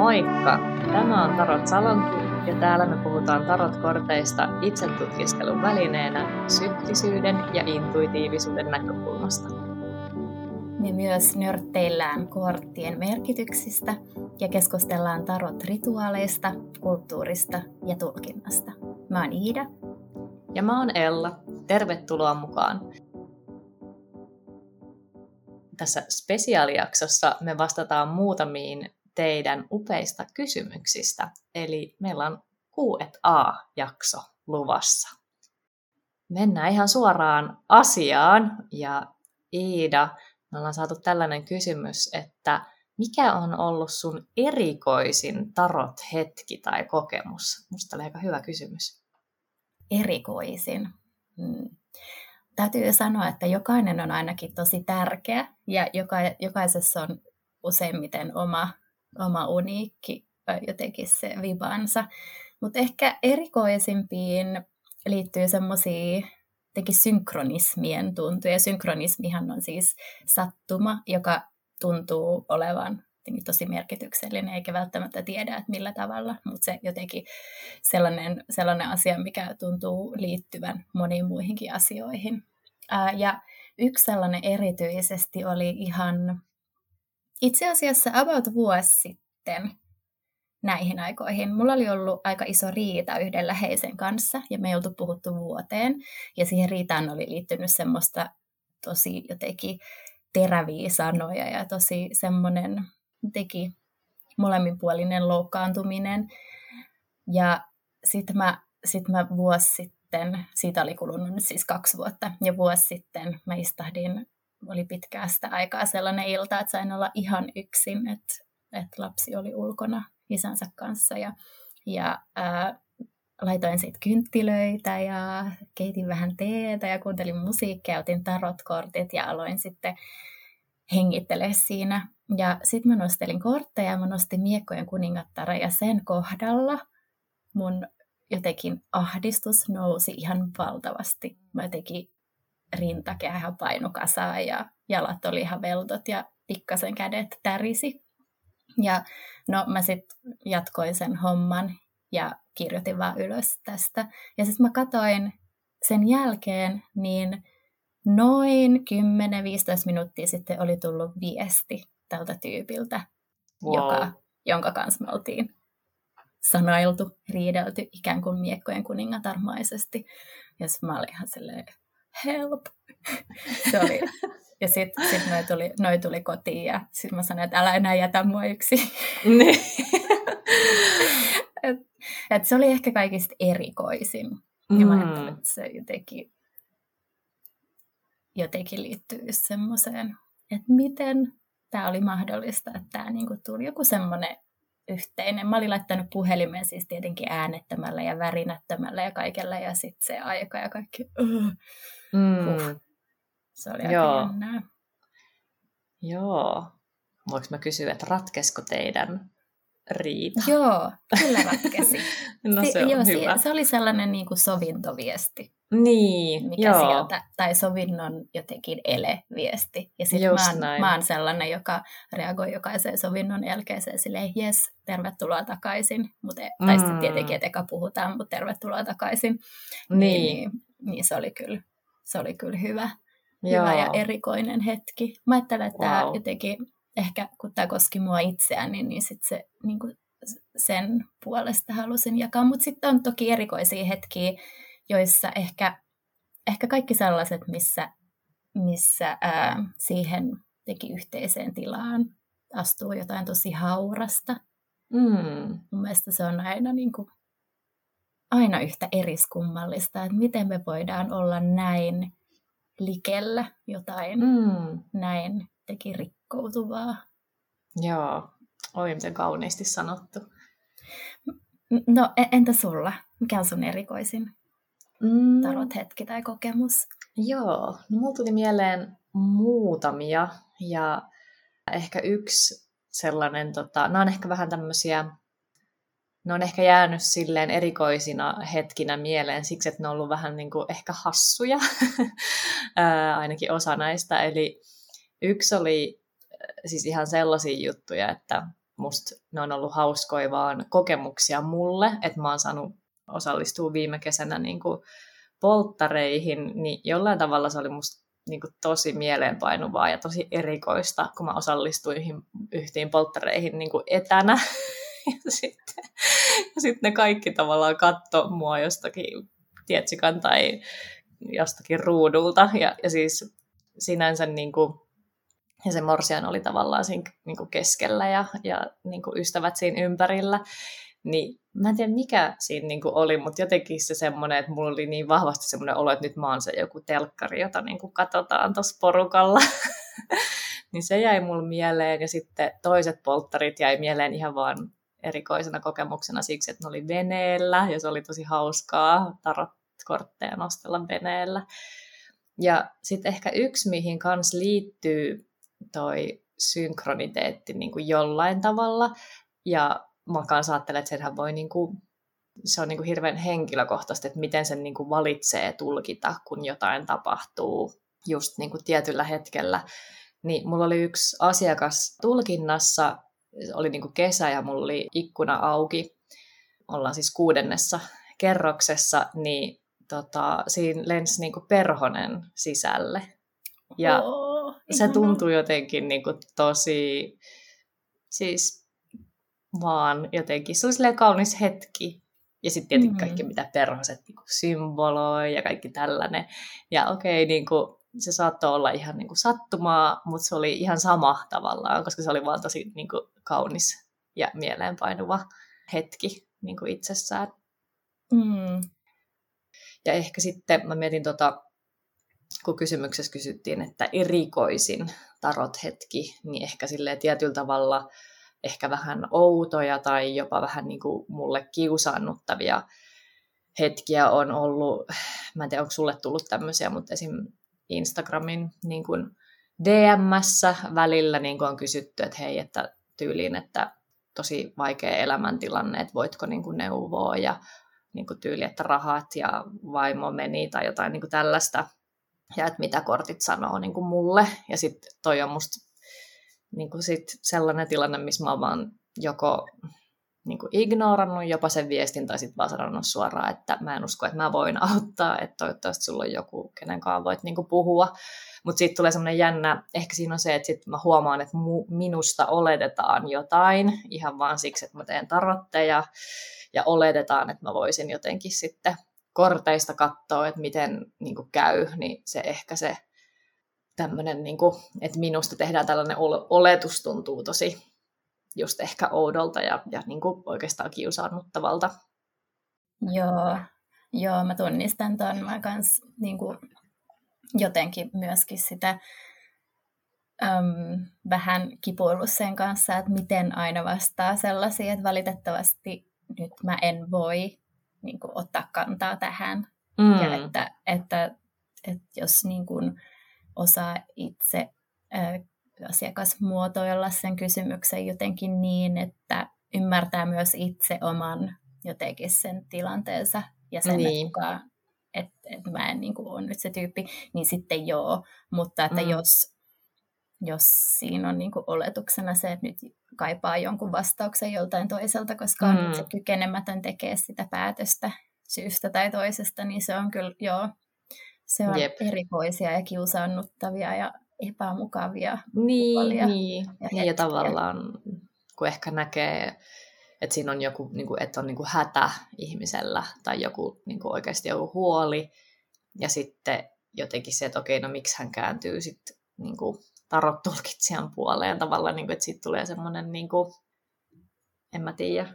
Moikka! Tämä on Tarot Salonki ja täällä me puhutaan tarotkorteista itsetutkiskelun välineenä syptisyyden ja intuitiivisuuden näkökulmasta. Me myös nörtteillään korttien merkityksistä ja keskustellaan tarot-rituaaleista, kulttuurista ja tulkinnasta. Mä oon Iida. Ja mä oon Ella. Tervetuloa mukaan! Tässä spesiaalijaksossa me vastataan muutamiin teidän upeista kysymyksistä. Eli meillä on Q&A-jakso luvassa. Mennään ihan suoraan asiaan. Ja Iida, me ollaan saatu tällainen kysymys, että mikä on ollut sun erikoisin tarot-hetki tai kokemus? Musta oli aika hyvä kysymys. Erikoisin? Hmm. Täytyy sanoa, että jokainen on ainakin tosi tärkeä ja joka, jokaisessa on useimmiten oma oma uniikki jotenkin se vibansa. Mutta ehkä erikoisimpiin liittyy semmoisia teki synkronismien tuntuja. Synkronismihan on siis sattuma, joka tuntuu olevan tosi merkityksellinen, eikä välttämättä tiedä, että millä tavalla, mutta se jotenkin sellainen, sellainen asia, mikä tuntuu liittyvän moniin muihinkin asioihin. Ää, ja yksi sellainen erityisesti oli ihan itse asiassa about vuosi sitten näihin aikoihin. Mulla oli ollut aika iso riita yhden läheisen kanssa ja me ei oltu puhuttu vuoteen. Ja siihen riitaan oli liittynyt semmoista tosi jotenkin teräviä sanoja ja tosi semmoinen teki molemminpuolinen loukkaantuminen. Ja sitten mä, sit mä vuosi sitten, siitä oli kulunut siis kaksi vuotta, ja vuosi sitten mä istahdin oli pitkäästä aikaa sellainen ilta, että sain olla ihan yksin, että, että lapsi oli ulkona isänsä kanssa ja, ja ää, laitoin sitten kynttilöitä ja keitin vähän teetä ja kuuntelin musiikkia, otin tarotkortit ja aloin sitten hengittele siinä. Ja sitten mä nostelin kortteja, mä nostin miekkojen kuningattara ja sen kohdalla mun jotenkin ahdistus nousi ihan valtavasti. Mä jotenkin rintakehä kasaan ja jalat oli ihan veltot ja pikkasen kädet tärisi. Ja no mä sitten jatkoin sen homman ja kirjoitin vaan ylös tästä. Ja sitten mä katoin sen jälkeen, niin noin 10-15 minuuttia sitten oli tullut viesti tältä tyypiltä, wow. joka, jonka kanssa me oltiin sanoiltu, riidelty ikään kuin miekkojen kuningatarmaisesti. Ja mä olin ihan silleen, help. Se oli. Ja sitten sit noi, tuli, noi tuli kotiin ja sitten mä sanoin, että älä enää jätä mua yksi. Niin. et, et se oli ehkä kaikista erikoisin. Mm. Ja mä mm. ajattelin, että se jotenkin, jotenkin liittyy semmoiseen, että miten tämä oli mahdollista, että tämä niinku tuli joku semmoinen yhteinen. Mä olin laittanut puhelimen siis tietenkin äänettämällä ja värinättömällä ja kaikella ja sitten se aika ja kaikki. Uh. Mm. Se oli Joo. aika jännää. Joo. Voinko mä kysyä, että ratkesko teidän riita? Joo, kyllä ratkesi. no se on joo, hyvä. Se, se oli sellainen niin kuin sovintoviesti. Niin, mikä joo. sieltä, tai sovinnon jotenkin ele-viesti. Ja sitten mä, mä oon sellainen, joka reagoi jokaiseen sovinnon jälkeiseen silleen, jes, tervetuloa takaisin. Mut, e- mm. Tai sitten tietenkin, että eka puhutaan, mutta tervetuloa takaisin. Niin. Niin, niin se oli kyllä se oli kyllä hyvä, Joo. hyvä ja erikoinen hetki. Mä ajattelen, että wow. tämä jotenkin, ehkä kun tämä koski mua itseään, niin, niin sit se, niin kuin sen puolesta halusin jakaa. Mutta sitten on toki erikoisia hetkiä, joissa ehkä, ehkä kaikki sellaiset, missä, missä ää, siihen teki yhteiseen tilaan astuu jotain tosi haurasta. Mm. Mun mielestä se on aina niin kuin aina yhtä eriskummallista, että miten me voidaan olla näin likellä jotain mm. näin teki rikkoutuvaa. Joo, oi miten kauniisti sanottu. No e, entä sulla? Mikä on sun erikoisin mm. tarot hetki tai kokemus? Joo, no mulla tuli mieleen muutamia ja ehkä yksi sellainen, tota, nämä on ehkä vähän tämmöisiä ne on ehkä jäänyt silleen erikoisina hetkinä mieleen siksi, että ne on ollut vähän niin kuin ehkä hassuja, ainakin osa näistä. Eli yksi oli siis ihan sellaisia juttuja, että musta ne on ollut hauskoja vaan kokemuksia mulle, että mä oon saanut osallistua viime kesänä niin kuin polttareihin, niin jollain tavalla se oli musta niin kuin tosi mieleenpainuvaa ja tosi erikoista, kun mä osallistuin yhtiin polttareihin niin kuin etänä. ja sitten, ja sitten ne kaikki tavallaan katto mua jostakin tietsikan tai jostakin ruudulta. Ja, ja siis sinänsä niin kuin, ja se morsian oli tavallaan siinä niin kuin keskellä ja, ja niin kuin ystävät siinä ympärillä. Niin mä en tiedä mikä siinä niin kuin oli, mutta jotenkin se semmoinen, että mulla oli niin vahvasti semmoinen olo, että nyt mä oon se joku telkkari, jota niin kuin katsotaan tuossa porukalla. niin se jäi mulle mieleen ja sitten toiset polttarit jäi mieleen ihan vaan erikoisena kokemuksena siksi, että ne oli veneellä ja se oli tosi hauskaa tarotkortteja nostella veneellä. Ja sitten ehkä yksi, mihin kans liittyy toi synkroniteetti niin kuin jollain tavalla, ja mä kanssa että senhän voi niin kuin, se on niin kuin hirveän henkilökohtaista, että miten sen niin kuin valitsee tulkita, kun jotain tapahtuu just niin kuin tietyllä hetkellä. Niin mulla oli yksi asiakas tulkinnassa, oli niin kuin kesä ja mulla oli ikkuna auki. Ollaan siis kuudennessa kerroksessa, niin tota, siinä lensi niin kuin perhonen sisälle. Ja oh, se tuntui jotenkin niin kuin tosi, siis vaan jotenkin, se oli kaunis hetki. Ja sitten tietenkin mm-hmm. kaikki, mitä perhoset niin kuin symboloi ja kaikki tällainen. Ja okei, niin kuin, se saattoi olla ihan niin kuin sattumaa, mutta se oli ihan sama tavallaan, koska se oli vaan tosi niin kuin, kaunis ja mieleenpainuva hetki niin kuin itsessään. Mm. Ja ehkä sitten mä mietin, tota, kun kysymyksessä kysyttiin, että erikoisin tarot-hetki, niin ehkä sille tietyllä tavalla ehkä vähän outoja tai jopa vähän niin kuin mulle kiusaannuttavia hetkiä on ollut. Mä en tiedä, onko sulle tullut tämmöisiä, mutta esim. Instagramin niin kuin DMssä välillä niin kuin on kysytty, että hei, että tyyliin, että tosi vaikea elämäntilanne, että voitko niin kuin neuvoa ja niin kuin tyyli, että rahat ja vaimo meni tai jotain niin kuin tällaista. Ja että mitä kortit sanoo niin kuin mulle. Ja sitten toi on musta niin kuin sit sellainen tilanne, missä mä vaan joko niin kuin ignorannut jopa sen viestin tai sitten vaan sanonut suoraan, että mä en usko, että mä voin auttaa, että toivottavasti sulla on joku, kenen kanssa voit niin kuin puhua. Mutta sitten tulee semmoinen jännä, ehkä siinä on se, että sitten mä huomaan, että mu, minusta oletetaan jotain ihan vaan siksi, että mä teen tarotteja ja oletetaan, että mä voisin jotenkin sitten korteista katsoa, että miten niin kuin käy, niin se ehkä se tämmöinen, niin kuin, että minusta tehdään tällainen oletus tuntuu tosi just ehkä oudolta ja, ja niin kuin oikeastaan kiusaannuttavalta. Joo, joo, mä tunnistan tuon. Mä kans niin kuin, jotenkin myöskin sitä äm, vähän kipuillut sen kanssa, että miten aina vastaa sellaisia, että valitettavasti nyt mä en voi niin kuin, ottaa kantaa tähän. Mm. Ja että, että, että jos niin kuin, osaa itse ää, asiakas muotoilla sen kysymyksen jotenkin niin, että ymmärtää myös itse oman jotenkin sen tilanteensa ja sen, niin. että, että, että mä en niin kuin, ole nyt se tyyppi, niin sitten joo. Mutta että mm. jos, jos siinä on niin kuin oletuksena se, että nyt kaipaa jonkun vastauksen joltain toiselta, koska on mm. itse kykenemätön tekee sitä päätöstä syystä tai toisesta, niin se on kyllä, joo, se on Jep. erikoisia ja kiusaannuttavia ja epämukavia niin, niin. Ja, niin, ja tavallaan kun ehkä näkee, että siinä on joku, niin kuin, että on niin kuin hätä ihmisellä tai joku niin kuin oikeasti joku huoli ja sitten jotenkin se, että okei, no miksi hän kääntyy sitten niin kuin tarot-tulkitsijan puoleen tavallaan, niin kuin, että siitä tulee semmoinen, niin kuin, en mä tiedä,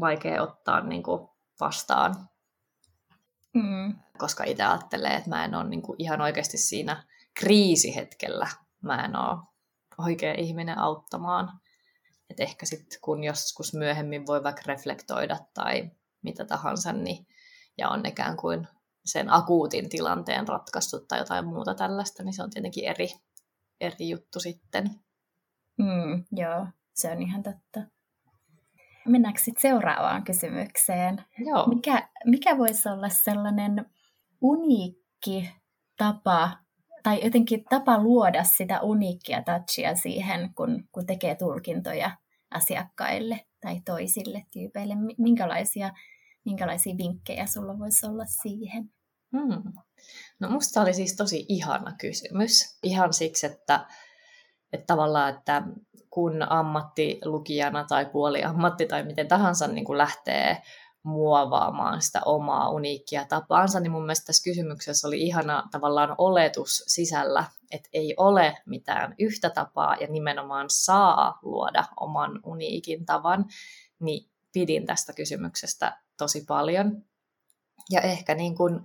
vaikea ottaa niin kuin vastaan. Mm. Koska itse ajattelee, että mä en ole niin kuin ihan oikeasti siinä kriisihetkellä mä en ole oikea ihminen auttamaan. Et ehkä sitten kun joskus myöhemmin voi vaikka reflektoida tai mitä tahansa, niin, ja on ikään kuin sen akuutin tilanteen ratkaistut tai jotain muuta tällaista, niin se on tietenkin eri, eri juttu sitten. Mm, joo, se on ihan totta. Mennäänkö sitten seuraavaan kysymykseen? Joo. Mikä, mikä voisi olla sellainen uniikki tapa tai jotenkin tapa luoda sitä uniikkia touchia siihen, kun, kun tekee tulkintoja asiakkaille tai toisille tyypeille? Minkälaisia, minkälaisia vinkkejä sulla voisi olla siihen? Hmm. No musta oli siis tosi ihana kysymys. Ihan siksi, että, että tavallaan, että kun ammattilukijana tai puoliammatti tai miten tahansa niin kuin lähtee muovaamaan sitä omaa uniikkia tapaansa, niin mun mielestä tässä kysymyksessä oli ihana tavallaan oletus sisällä, että ei ole mitään yhtä tapaa ja nimenomaan saa luoda oman uniikin tavan, niin pidin tästä kysymyksestä tosi paljon. Ja ehkä niin kuin,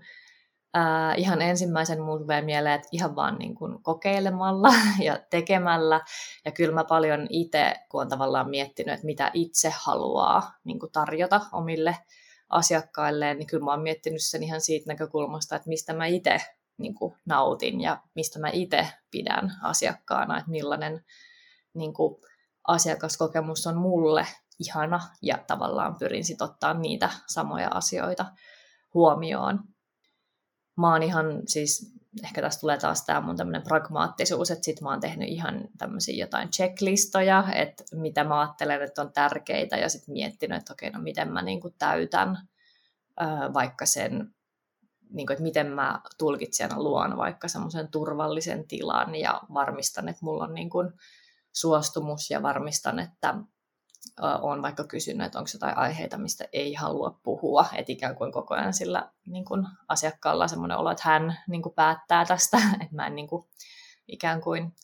äh, ihan ensimmäisen muun tulee mieleen, että ihan vaan niin kuin kokeilemalla ja tekemällä. Ja kyllä mä paljon itse, kun on tavallaan miettinyt, että mitä itse haluaa niin kuin tarjota omille asiakkailleen, niin kyllä mä oon miettinyt sen ihan siitä näkökulmasta, että mistä mä itse niin kuin nautin ja mistä mä itse pidän asiakkaana, että millainen niin kuin, asiakaskokemus on mulle ihana ja tavallaan pyrin sitten ottaa niitä samoja asioita huomioon. Mä oon ihan siis, ehkä tästä tulee taas tämä mun tämmöinen pragmaattisuus, että sit mä oon tehnyt ihan tämmöisiä jotain checklistoja, että mitä mä ajattelen, että on tärkeitä ja sitten miettinyt, että okei, no miten mä niinku täytän vaikka sen niin kuin, että miten mä tulkitsijana luon vaikka semmoisen turvallisen tilan ja varmistan, että mulla on niin kuin, suostumus ja varmistan, että olen vaikka kysynyt, että onko jotain aiheita, mistä ei halua puhua, että ikään kuin koko ajan sillä niin kuin asiakkaalla on semmoinen olo, että hän niin kuin päättää tästä, että mä en niin kuin, ikään kuin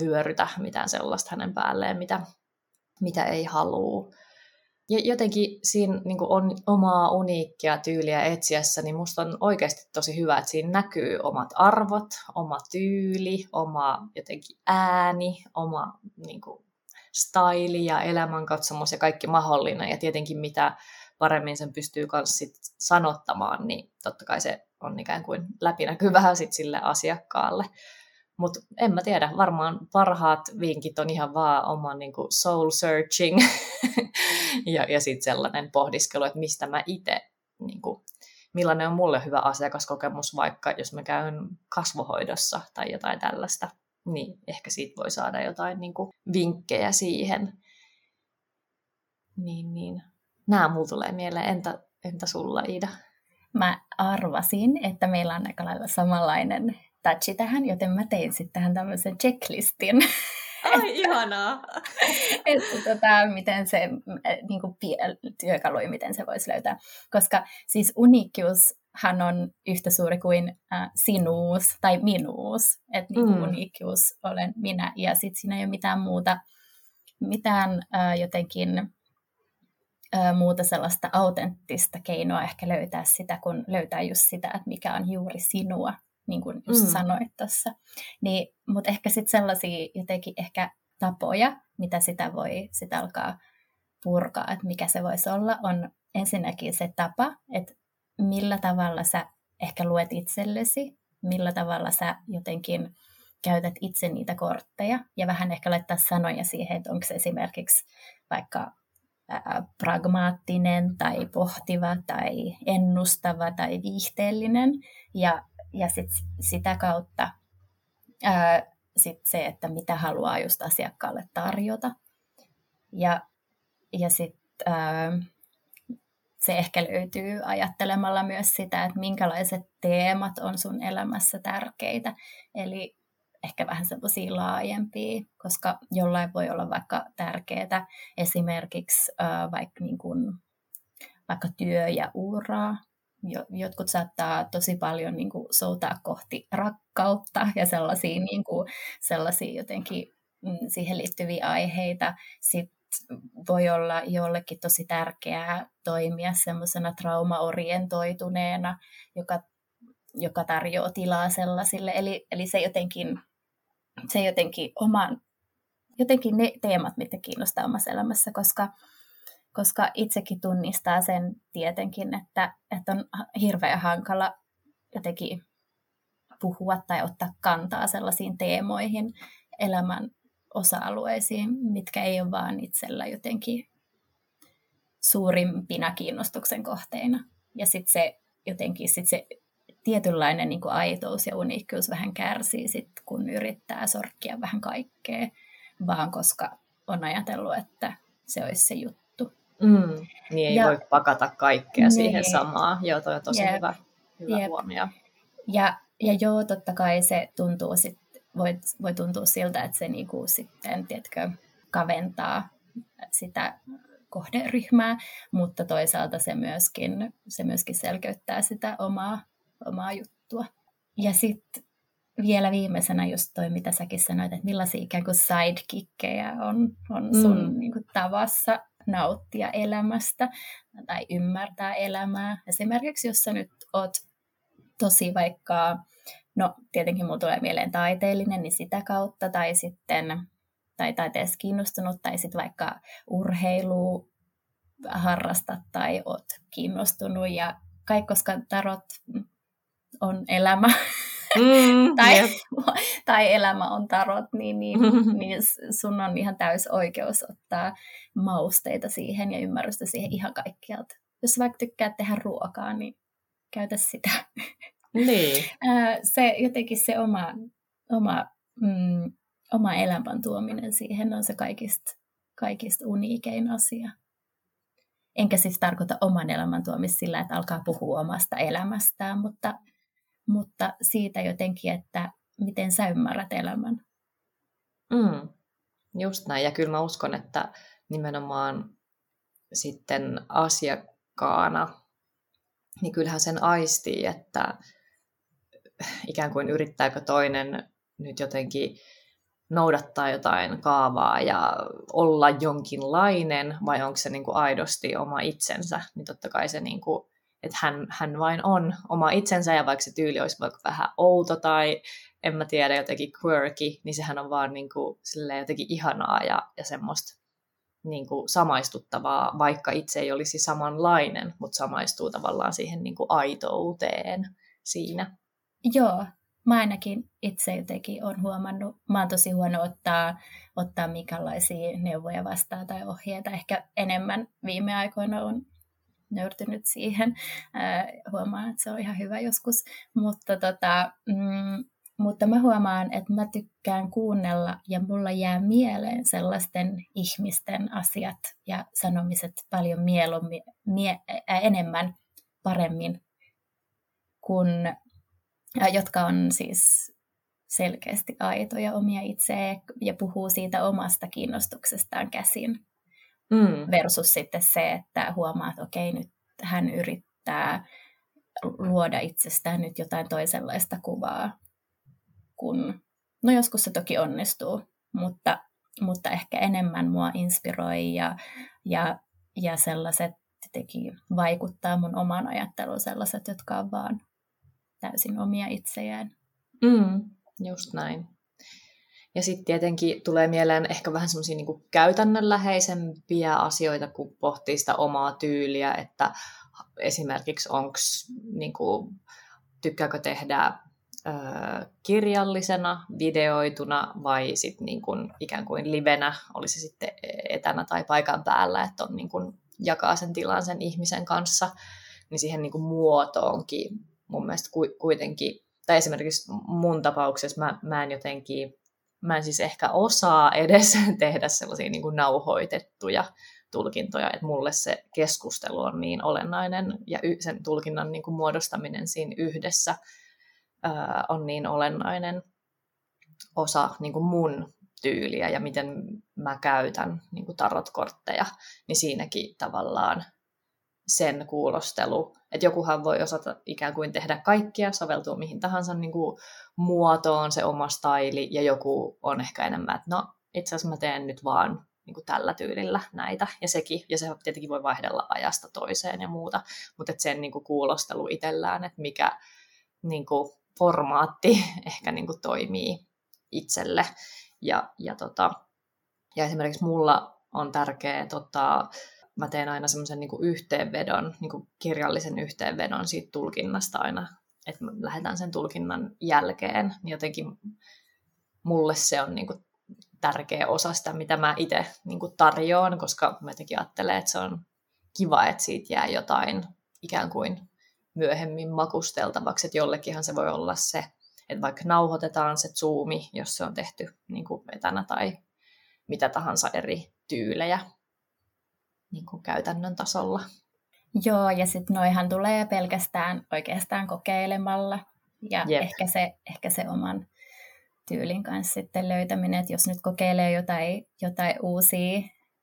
vyörytä mitään sellaista hänen päälleen, mitä, mitä ei halua. Ja jotenkin siinä niin on omaa uniikkia tyyliä etsiessä, niin musta on oikeasti tosi hyvä, että siinä näkyy omat arvot, oma tyyli, oma jotenkin ääni, oma niin kuin, staili ja elämänkatsomus ja kaikki mahdollinen. Ja tietenkin mitä paremmin sen pystyy myös sanottamaan, niin totta kai se on ikään kuin läpinäkyvää sit sille asiakkaalle. Mutta en mä tiedä, varmaan parhaat vinkit on ihan vaan oma niin soul searching ja, ja sitten sellainen pohdiskelu, että mistä mä itse, niin millainen on mulle hyvä asiakaskokemus, vaikka jos mä käyn kasvohoidossa tai jotain tällaista, niin ehkä siitä voi saada jotain niin kuin, vinkkejä siihen. Niin, niin. Nämä mulla tulee mieleen. Entä, entä sulla, Ida? Mä arvasin, että meillä on aika lailla samanlainen touchi tähän, joten mä tein sitten tähän tämmöisen checklistin. Ai, ihanaa! että tota, miten se niin kuin, työkalu, miten se voisi löytää. Koska siis uniikkiushan on yhtä suuri kuin äh, sinuus tai minuus. Että niin mm. uniikkius olen minä ja sitten siinä ei ole mitään muuta, mitään äh, jotenkin äh, muuta sellaista autenttista keinoa ehkä löytää sitä, kun löytää just sitä, että mikä on juuri sinua niin kuin just mm. sanoit tuossa. Niin, mutta ehkä sitten sellaisia jotenkin ehkä tapoja, mitä sitä voi sitä alkaa purkaa, että mikä se voisi olla, on ensinnäkin se tapa, että millä tavalla sä ehkä luet itsellesi, millä tavalla sä jotenkin käytät itse niitä kortteja ja vähän ehkä laittaa sanoja siihen, että onko se esimerkiksi vaikka pragmaattinen tai pohtiva tai ennustava tai viihteellinen. Ja ja sit, sitä kautta ää, sit se, että mitä haluaa just asiakkaalle tarjota. Ja, ja sitten se ehkä löytyy ajattelemalla myös sitä, että minkälaiset teemat on sun elämässä tärkeitä. Eli ehkä vähän semmoisia laajempia, koska jollain voi olla vaikka tärkeää esimerkiksi äh, vaikka, niin kun, vaikka työ ja uraa, jotkut saattaa tosi paljon niin kuin, soutaa kohti rakkautta ja sellaisia, niin kuin, sellaisia jotenkin mm, siihen liittyviä aiheita. Sitten voi olla jollekin tosi tärkeää toimia semmoisena traumaorientoituneena, joka, joka tarjoaa tilaa sellaisille. Eli, eli se jotenkin, se jotenkin oman, jotenkin ne teemat, mitkä kiinnostaa omassa elämässä, koska koska itsekin tunnistaa sen tietenkin, että, että on hirveän hankala jotenkin puhua tai ottaa kantaa sellaisiin teemoihin, elämän osa-alueisiin, mitkä ei ole vaan itsellä jotenkin suurimpina kiinnostuksen kohteina. Ja sitten se jotenkin sit se tietynlainen niin kuin aitous ja uniikkius vähän kärsii, sit, kun yrittää sorkkia vähän kaikkea, vaan koska on ajatellut, että se olisi se juttu. Mm, niin ei ja, voi pakata kaikkea niin, siihen samaan. Joo, toi on tosi jep, hyvä, hyvä jep. huomio. Ja, ja joo, totta kai se tuntuu sit, voi, voi tuntua siltä, että se niinku sitten, tiedätkö, kaventaa sitä kohderyhmää, mutta toisaalta se myöskin, se myöskin selkeyttää sitä omaa, omaa juttua. Ja sitten vielä viimeisenä just toi, mitä säkin sanoit, että millaisia ikään kuin sidekickejä on, on sun mm. niin kuin, tavassa nauttia elämästä tai ymmärtää elämää. Esimerkiksi jos sä nyt oot tosi vaikka, no tietenkin mulla tulee mieleen taiteellinen, niin sitä kautta, tai sitten tai taiteessa kiinnostunut, tai sitten vaikka urheilu harrastat tai oot kiinnostunut, ja kai koska tarot on elämä, mm, tai, yep. tai elämä on tarot, niin, niin, niin sun on ihan täys oikeus ottaa mausteita siihen ja ymmärrystä siihen ihan kaikkialta. Jos vaikka tykkää tehdä ruokaa, niin käytä sitä. Niin. se jotenkin se oma, oma, mm, oma elämän tuominen siihen on se kaikista, kaikista uniikein asia. Enkä siis tarkoita oman elämän tuomista sillä, että alkaa puhua omasta elämästään, mutta, mutta siitä jotenkin, että miten sä ymmärrät elämän. Mm, just näin. Ja kyllä mä uskon, että nimenomaan sitten asiakkaana, niin kyllähän sen aistii, että ikään kuin yrittääkö toinen nyt jotenkin noudattaa jotain kaavaa ja olla jonkinlainen, vai onko se niin kuin aidosti oma itsensä, niin totta kai se, niin kuin, että hän, hän vain on oma itsensä, ja vaikka se tyyli olisi vaikka vähän outo tai en mä tiedä, jotenkin quirky, niin sehän on vaan niin kuin, jotenkin ihanaa ja, ja semmoista niin kuin samaistuttavaa, vaikka itse ei olisi samanlainen, mutta samaistuu tavallaan siihen niin kuin aitouteen siinä. Joo, mä ainakin itse jotenkin olen huomannut, mä oon tosi huono ottaa, ottaa minkälaisia neuvoja vastaan tai ohjeita. Ehkä enemmän viime aikoina on nöyrtynyt siihen. Äh, huomaan, että se on ihan hyvä joskus. Mutta, tota, mm, mutta mä huomaan, että mä tykkään kuunnella ja mulla jää mieleen sellaisten ihmisten asiat ja sanomiset paljon mie, äh, enemmän paremmin kuin jotka on siis selkeästi aitoja omia itseä ja puhuu siitä omasta kiinnostuksestaan käsin. Mm. Versus sitten se, että huomaa, että okei, nyt hän yrittää luoda itsestään nyt jotain toisenlaista kuvaa, kun, no joskus se toki onnistuu, mutta, mutta ehkä enemmän mua inspiroi ja, ja, ja sellaiset teki vaikuttaa mun omaan ajatteluun sellaiset, jotka on vaan täysin omia itsejään. Mm, just näin. Ja sitten tietenkin tulee mieleen ehkä vähän semmoisia niin käytännönläheisempiä asioita, kun pohtii sitä omaa tyyliä, että esimerkiksi onko, niin kuin, tykkääkö tehdä ö, kirjallisena, videoituna vai sitten niin ikään kuin livenä, olisi sitten etänä tai paikan päällä, että on niin jakaa sen tilan sen ihmisen kanssa, niin siihen niin kuin, muotoonkin mun mielestä kuitenkin, tai esimerkiksi mun tapauksessa mä, mä en jotenkin, mä en siis ehkä osaa edes tehdä sellaisia niin kuin nauhoitettuja tulkintoja, että mulle se keskustelu on niin olennainen ja sen tulkinnan niin kuin muodostaminen siinä yhdessä ää, on niin olennainen osa niin kuin mun tyyliä ja miten mä käytän niin kuin tarotkortteja, niin siinäkin tavallaan sen kuulostelu. Että jokuhan voi osata ikään kuin tehdä kaikkia, soveltua mihin tahansa niin kuin muotoon se oma staili, ja joku on ehkä enemmän, että no itse asiassa mä teen nyt vaan niin kuin tällä tyylillä näitä, ja sekin, ja se tietenkin voi vaihdella ajasta toiseen ja muuta, mutta sen niin kuin kuulostelu itsellään, että mikä niin kuin formaatti ehkä niin kuin toimii itselle, ja, ja, tota, ja esimerkiksi mulla on tärkeää tota, mä teen aina semmoisen niin yhteenvedon, niin kuin kirjallisen yhteenvedon siitä tulkinnasta aina, että lähdetään sen tulkinnan jälkeen. Niin jotenkin mulle se on niin kuin tärkeä osa sitä, mitä mä itse niin kuin tarjoan, koska mä jotenkin ajattelen, että se on kiva, että siitä jää jotain ikään kuin myöhemmin makusteltavaksi, että jollekinhan se voi olla se, että vaikka nauhoitetaan se zoomi, jos se on tehty niin kuin etänä tai mitä tahansa eri tyylejä, niin kuin käytännön tasolla. Joo, ja sitten noihan tulee pelkästään oikeastaan kokeilemalla. Ja Jep. ehkä se, ehkä se oman tyylin kanssa sitten löytäminen, että jos nyt kokeilee jotain, jotain uusia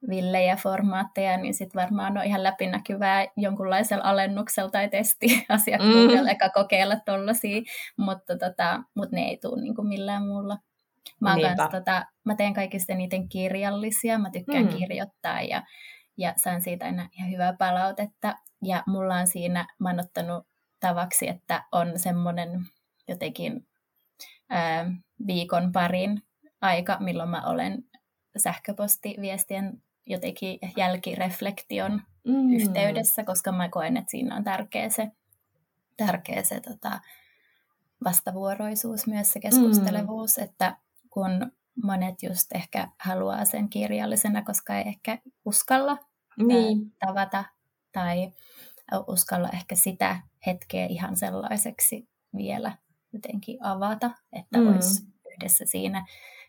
villejä formaatteja, niin sitten varmaan on ihan läpinäkyvää jonkunlaisella alennuksella tai testiasiakkuudella, mm. kokeilla tollaisia, mutta, tota, mutta ne ei tule niin millään muulla. Mä, kans, tota, mä teen kaikista niiden kirjallisia, mä tykkään mm. kirjoittaa ja, ja saan siitä aina ihan hyvää palautetta. Ja mulla on siinä, mä oon ottanut tavaksi, että on semmoinen jotenkin ää, viikon parin aika, milloin mä olen sähköpostiviestien jotenkin jälkireflektion mm. yhteydessä, koska mä koen, että siinä on tärkeä se, tärkeä se tota, vastavuoroisuus, myös se keskustelevuus, mm. että kun monet just ehkä haluaa sen kirjallisena, koska ei ehkä uskalla niin. tavata tai uskalla ehkä sitä hetkeä ihan sellaiseksi vielä jotenkin avata, että mm. olisi yhdessä siinä,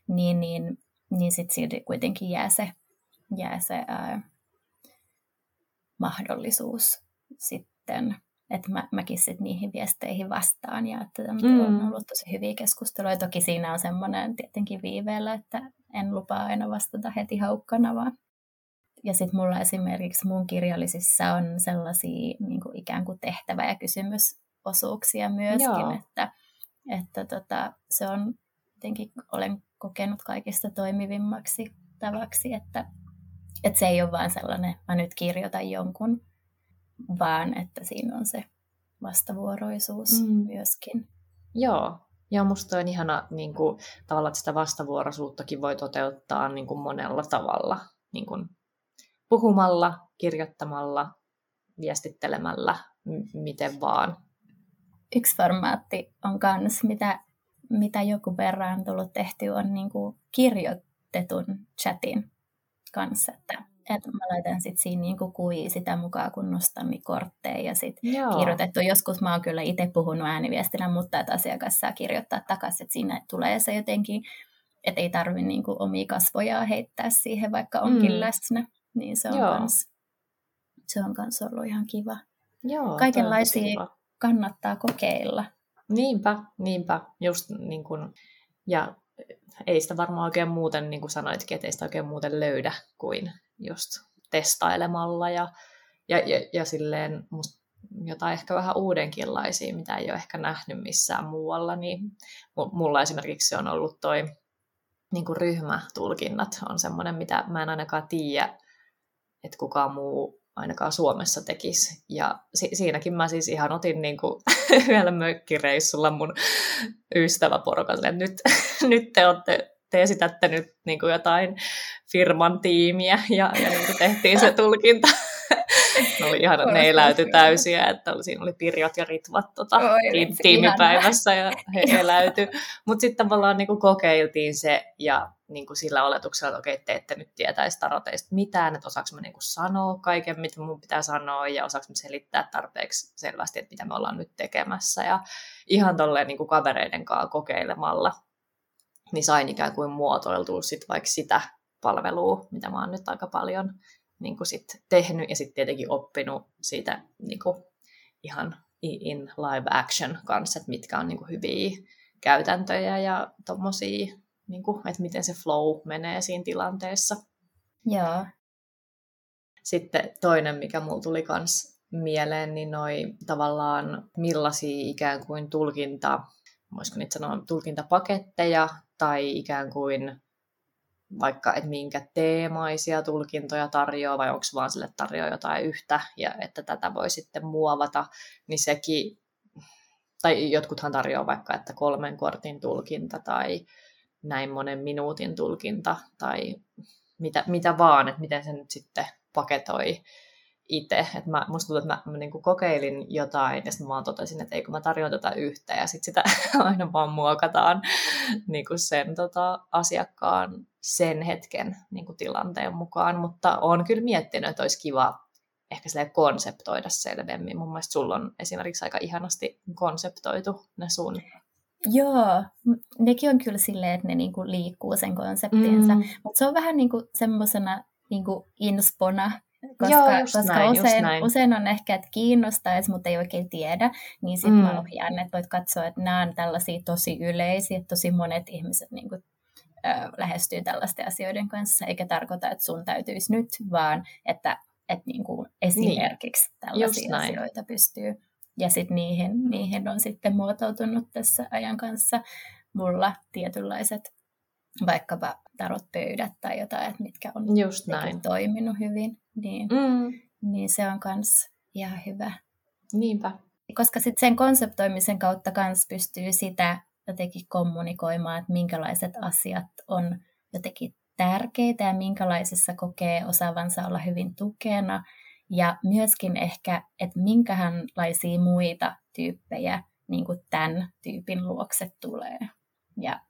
niin, niin, niin sitten silti kuitenkin jää se, jää se ää, mahdollisuus sitten, että mä, mäkin sitten niihin viesteihin vastaan ja että mm. on ollut tosi hyviä keskusteluja. Toki siinä on semmoinen tietenkin viiveellä, että en lupaa aina vastata heti haukkana, vaan ja sitten mulla esimerkiksi mun kirjallisissa on sellaisia niin kuin ikään kuin tehtävä- ja kysymysosuuksia myöskin, Joo. että, että tota, se on jotenkin, olen kokenut kaikista toimivimmaksi tavaksi, että, että se ei ole vaan sellainen, mä nyt kirjoitan jonkun, vaan että siinä on se vastavuoroisuus mm. myöskin. Joo, ja musta on ihana niin kuin, tavallaan, että sitä vastavuoroisuuttakin voi toteuttaa niin kuin monella tavalla. Niin kuin puhumalla, kirjoittamalla, viestittelemällä, m- miten vaan. Yksi formaatti on myös, mitä, mitä joku verran on tullut tehty, on niin kuin kirjoitetun chatin kanssa. Että, että mä laitan sit siinä niin kuin kui sitä mukaan, kun nostan niin kortteja ja sit kirjoitettu. Joskus mä oon kyllä itse puhunut ääniviestinä, mutta että asiakas saa kirjoittaa takaisin, että siinä tulee se jotenkin, että ei tarvi niin omia kasvoja heittää siihen, vaikka onkin mm. läsnä niin se on, Joo. kans, se on kans ollut ihan kiva. Joo, Kaikenlaisia kiva. kannattaa kokeilla. Niinpä, niinpä. Just niin kun, ja ei sitä varmaan oikein muuten, niin kuin sanoitkin, että ei sitä oikein muuten löydä kuin just testailemalla ja, ja, ja, ja silleen musta jotain ehkä vähän uudenkinlaisia, mitä ei ole ehkä nähnyt missään muualla, niin mulla esimerkiksi se on ollut toi niin kuin ryhmätulkinnat on semmoinen, mitä mä en ainakaan tiedä, että kukaan muu ainakaan Suomessa tekisi. Ja si- siinäkin mä siis ihan otin niin kuin yhdellä mökkireissulla mun ystäväporukalle, että nyt, nyt te olette te esitätte nyt niin kuin jotain firman tiimiä ja, ja niin kuin tehtiin se tulkinta. ne oli ihan, ne eläytyi täysiä, että oli, siinä oli Pirjot ja Ritvat tota, Oi, tiimipäivässä ja he eläytyi. Mutta sitten tavallaan niin kuin kokeiltiin se ja niin kuin sillä oletuksella, että okei, te ette nyt tietäisi taroteista mitään, että osaanko mä niin kuin sanoa kaiken, mitä mun pitää sanoa, ja osaanko mä selittää tarpeeksi selvästi, että mitä me ollaan nyt tekemässä. Ja ihan tolleen niin kuin kavereiden kanssa kokeilemalla, niin sain ikään kuin muotoiltua sit vaikka sitä palvelua, mitä mä oon nyt aika paljon niin kuin sit tehnyt, ja sitten tietenkin oppinut siitä niin kuin ihan in live action kanssa, että mitkä on niin kuin hyviä käytäntöjä ja tommosia niin kuin, että miten se flow menee siinä tilanteessa. Joo. Sitten toinen, mikä mulla tuli kans mieleen, niin noi tavallaan millaisia ikään kuin tulkinta, voisiko niitä sanoa, tulkintapaketteja tai ikään kuin vaikka, että minkä teemaisia tulkintoja tarjoaa vai onko vaan sille tarjoaa jotain yhtä ja että tätä voi sitten muovata, niin sekin, tai jotkuthan tarjoaa vaikka, että kolmen kortin tulkinta tai näin monen minuutin tulkinta tai mitä, mitä vaan, että miten se nyt sitten paketoi itse. Että mä, musta tuntuu, että mä, mä niin kokeilin jotain ja sitten mä vaan totesin, että ei kun mä tarjoan tätä yhtä ja sitten sitä aina vaan muokataan niin sen tota, asiakkaan sen hetken niin kuin tilanteen mukaan. Mutta olen kyllä miettinyt, että olisi kiva ehkä sille konseptoida selvemmin. Mun mielestä sulla on esimerkiksi aika ihanasti konseptoitu ne sun Joo, nekin on kyllä silleen, että ne niinku liikkuu sen konseptinsa, mm. mutta se on vähän niinku semmoisena niinku inspona koska, Joo, koska näin, usein, usein on ehkä, että kiinnostaisi, mutta ei oikein tiedä, niin sitten mm. mä ohjaan, että voit katsoa, että nämä on tällaisia tosi yleisiä, että tosi monet ihmiset niin kuin, ö, lähestyy tällaisten asioiden kanssa, eikä tarkoita, että sun täytyisi nyt, vaan että, että niin kuin esimerkiksi niin. tällaisia asioita pystyy. Ja sitten niihin, niihin on sitten muotoutunut tässä ajan kanssa mulla tietynlaiset vaikkapa tarotpöydät tai jotain, että mitkä on Just näin. toiminut hyvin, niin, mm. niin se on myös ihan hyvä. Niinpä. Koska sitten sen konseptoimisen kautta kans pystyy sitä jotenkin kommunikoimaan, että minkälaiset asiat on jotenkin tärkeitä ja minkälaisissa kokee osaavansa olla hyvin tukena. Ja myöskin ehkä, että minkälaisia muita tyyppejä niin kuin tämän tyypin luokse tulee. Ja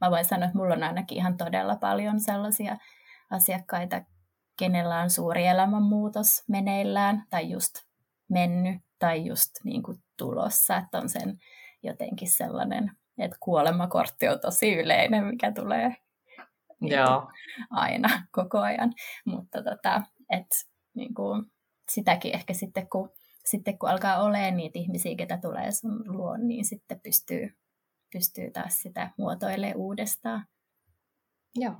mä voin sanoa, että mulla on ainakin ihan todella paljon sellaisia asiakkaita, kenellä on suuri elämänmuutos meneillään tai just mennyt tai just niin kuin tulossa, että on sen jotenkin sellainen, että kuolemakortti on tosi yleinen, mikä tulee niin Joo. aina koko ajan, mutta tota, et, niin kuin, sitäkin ehkä sitten kun, sitten kun alkaa olemaan niitä ihmisiä, ketä tulee sun luon, niin sitten pystyy pystyy taas sitä muotoilemaan uudestaan. Joo,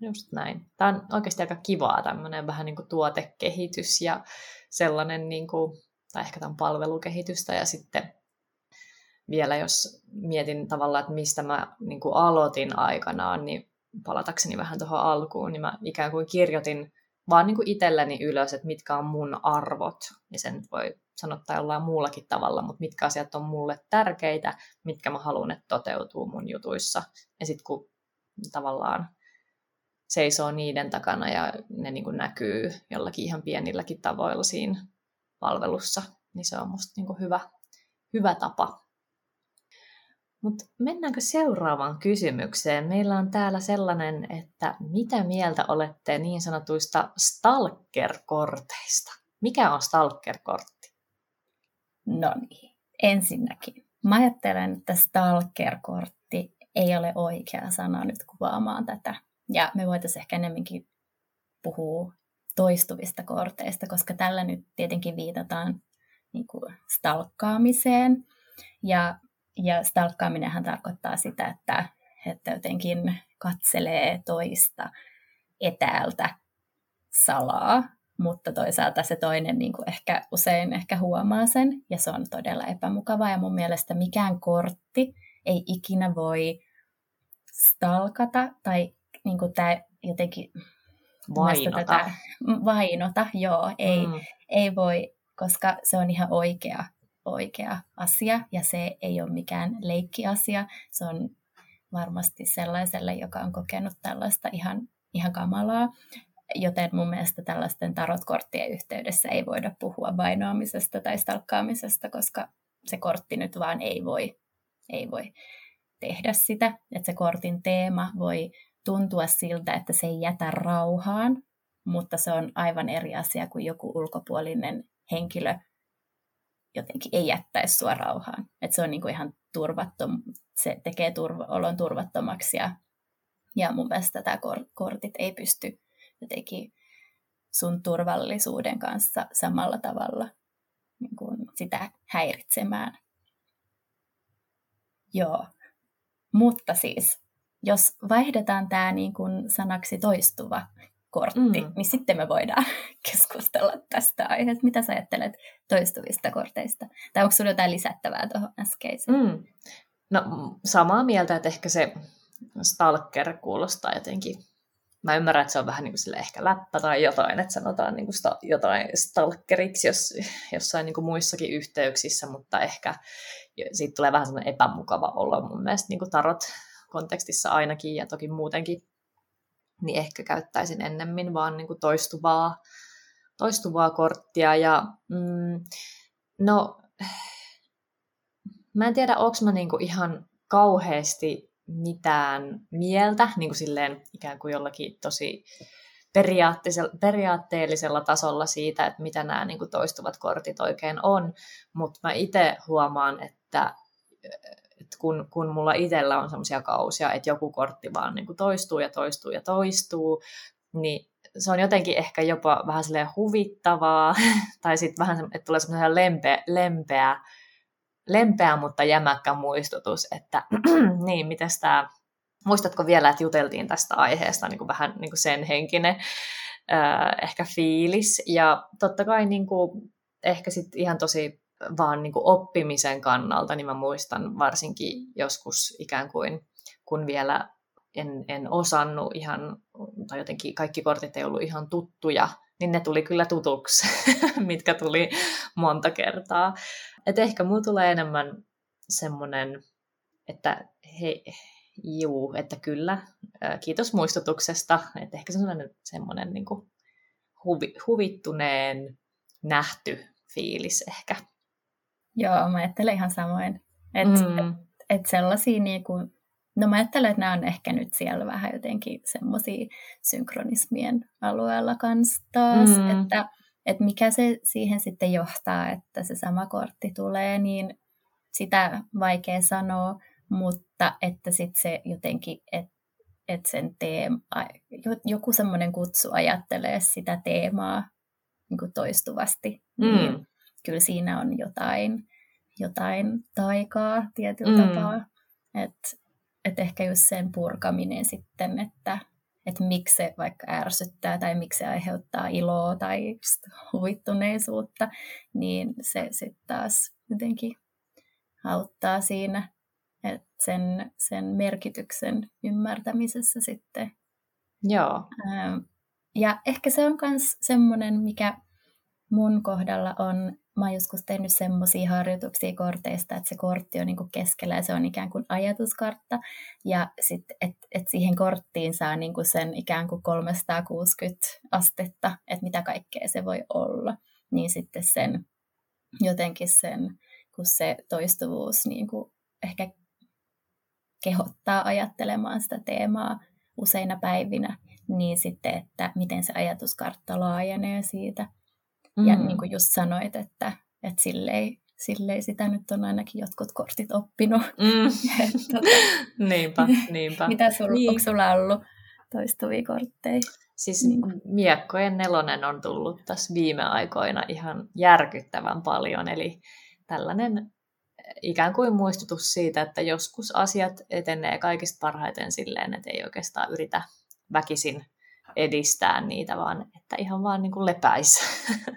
just näin. Tämä on oikeasti aika kivaa tämmöinen vähän niin kuin tuotekehitys ja sellainen, niin kuin, tai ehkä tämän palvelukehitystä ja sitten vielä jos mietin tavallaan, että mistä mä niin kuin aloitin aikanaan, niin palatakseni vähän tuohon alkuun, niin mä ikään kuin kirjoitin vaan niin kuin itselleni ylös, että mitkä on mun arvot, ja sen voi sanottaa jollain muullakin tavalla, mutta mitkä asiat on mulle tärkeitä, mitkä mä haluan, että toteutuu mun jutuissa. Ja sitten kun tavallaan seisoo niiden takana ja ne niin kuin näkyy jollakin ihan pienilläkin tavoilla siinä palvelussa, niin se on musta niin kuin hyvä, hyvä tapa. Mutta mennäänkö seuraavaan kysymykseen? Meillä on täällä sellainen, että mitä mieltä olette niin sanotuista stalker-korteista? Mikä on stalker-kortti? No niin, ensinnäkin. Mä ajattelen, että stalker-kortti ei ole oikea sana nyt kuvaamaan tätä. Ja me voitaisiin ehkä enemmänkin puhua toistuvista korteista, koska tällä nyt tietenkin viitataan niin kuin stalkkaamiseen. Ja, ja stalkkaaminenhan tarkoittaa sitä, että, että jotenkin katselee toista etäältä salaa mutta toisaalta se toinen niin kuin ehkä usein ehkä huomaa sen, ja se on todella epämukavaa, ja mun mielestä mikään kortti ei ikinä voi stalkata, tai niin kuin tämä jotenkin... Vainota. Tätä, vainota, joo, ei, mm. ei voi, koska se on ihan oikea, oikea asia, ja se ei ole mikään leikkiasia, se on varmasti sellaiselle, joka on kokenut tällaista ihan, ihan kamalaa joten mun mielestä tällaisten tarotkorttien yhteydessä ei voida puhua vainoamisesta tai stalkkaamisesta, koska se kortti nyt vaan ei voi, ei voi tehdä sitä. Että se kortin teema voi tuntua siltä, että se ei jätä rauhaan, mutta se on aivan eri asia kuin joku ulkopuolinen henkilö jotenkin ei jättäisi sua rauhaan. Että se on niinku ihan turvattom, se tekee turva, olon turvattomaksi ja, ja mun mielestä tämä kortit ei pysty jotenkin sun turvallisuuden kanssa samalla tavalla niin kuin sitä häiritsemään. Joo. Mutta siis, jos vaihdetaan tämä niin kuin sanaksi toistuva kortti, mm. niin sitten me voidaan keskustella tästä aiheesta. Mitä sä ajattelet toistuvista korteista? Tai onko sinulla jotain lisättävää tuohon äskeiseen? Mm. No samaa mieltä, että ehkä se stalker kuulostaa jotenkin mä ymmärrän, että se on vähän niin kuin sille ehkä läppä tai jotain, että sanotaan niin kuin sta, jotain stalkeriksi jos, jossain niin kuin muissakin yhteyksissä, mutta ehkä siitä tulee vähän sellainen epämukava olo mun mielestä niin kuin tarot kontekstissa ainakin ja toki muutenkin, niin ehkä käyttäisin ennemmin vaan niin kuin toistuvaa, toistuvaa korttia. Ja, mm, no, mä en tiedä, onko mä niin kuin ihan kauheasti mitään mieltä, niin kuin silleen ikään kuin jollakin tosi periaatteellisella, tasolla siitä, että mitä nämä niin kuin toistuvat kortit oikein on, mutta mä itse huomaan, että, että kun, kun mulla itsellä on sellaisia kausia, että joku kortti vaan niin kuin toistuu ja toistuu ja toistuu, niin se on jotenkin ehkä jopa vähän silleen huvittavaa, tai sitten vähän, että tulee semmoinen lempeä, lempeä, lempeä, mutta jämäkkä muistutus, että niin, miten tämä, muistatko vielä, että juteltiin tästä aiheesta niin kuin vähän niin kuin sen henkinen ehkä fiilis, ja totta kai niin kuin, ehkä sitten ihan tosi vaan niin kuin oppimisen kannalta, niin mä muistan varsinkin joskus ikään kuin, kun vielä en, en osannut ihan, tai jotenkin kaikki kortit ei ollut ihan tuttuja, niin ne tuli kyllä tutuksi, mitkä tuli monta kertaa. Et ehkä mulla tulee enemmän semmoinen, että hei, juu, että kyllä, kiitos muistutuksesta, että ehkä semmoinen, semmoinen niin kuin huvi, huvittuneen nähty fiilis ehkä. Joo, mä ajattelen ihan samoin. Että mm. et, et sellaisia niin kuin No mä ajattelen, että nämä on ehkä nyt siellä vähän jotenkin semmoisia synkronismien alueella kanssa taas, mm. että, että mikä se siihen sitten johtaa, että se sama kortti tulee, niin sitä vaikea sanoa, mutta että sitten se jotenkin, että et sen teema, joku semmoinen kutsu ajattelee sitä teemaa niin kuin toistuvasti, mm. niin kyllä siinä on jotain, jotain taikaa tietyllä mm. tapaa. Että että ehkä just sen purkaminen sitten, että, että miksi se vaikka ärsyttää tai miksi se aiheuttaa iloa tai huvittuneisuutta, niin se sitten taas jotenkin auttaa siinä että sen, sen merkityksen ymmärtämisessä sitten. Joo. Ja ehkä se on myös semmoinen, mikä mun kohdalla on mä oon joskus tehnyt semmoisia harjoituksia korteista, että se kortti on niin kuin keskellä ja se on ikään kuin ajatuskartta. Ja sitten, että et siihen korttiin saa niin kuin sen ikään kuin 360 astetta, että mitä kaikkea se voi olla. Niin sitten sen jotenkin sen, kun se toistuvuus niin kuin ehkä kehottaa ajattelemaan sitä teemaa useina päivinä, niin sitten, että miten se ajatuskartta laajenee siitä. Mm. Ja niin kuin just sanoit, että, että silleen, silleen sitä nyt on ainakin jotkut kortit oppinut. Mm. tota, niinpä, niinpä. Mitä sul, niin. onko sulla ollut toistuvia kortteja? Siis niin. miekkojen nelonen on tullut tässä viime aikoina ihan järkyttävän paljon, eli tällainen eh, ikään kuin muistutus siitä, että joskus asiat etenee kaikista parhaiten silleen, että ei oikeastaan yritä väkisin edistää niitä, vaan että ihan vaan niin kuin lepäisi.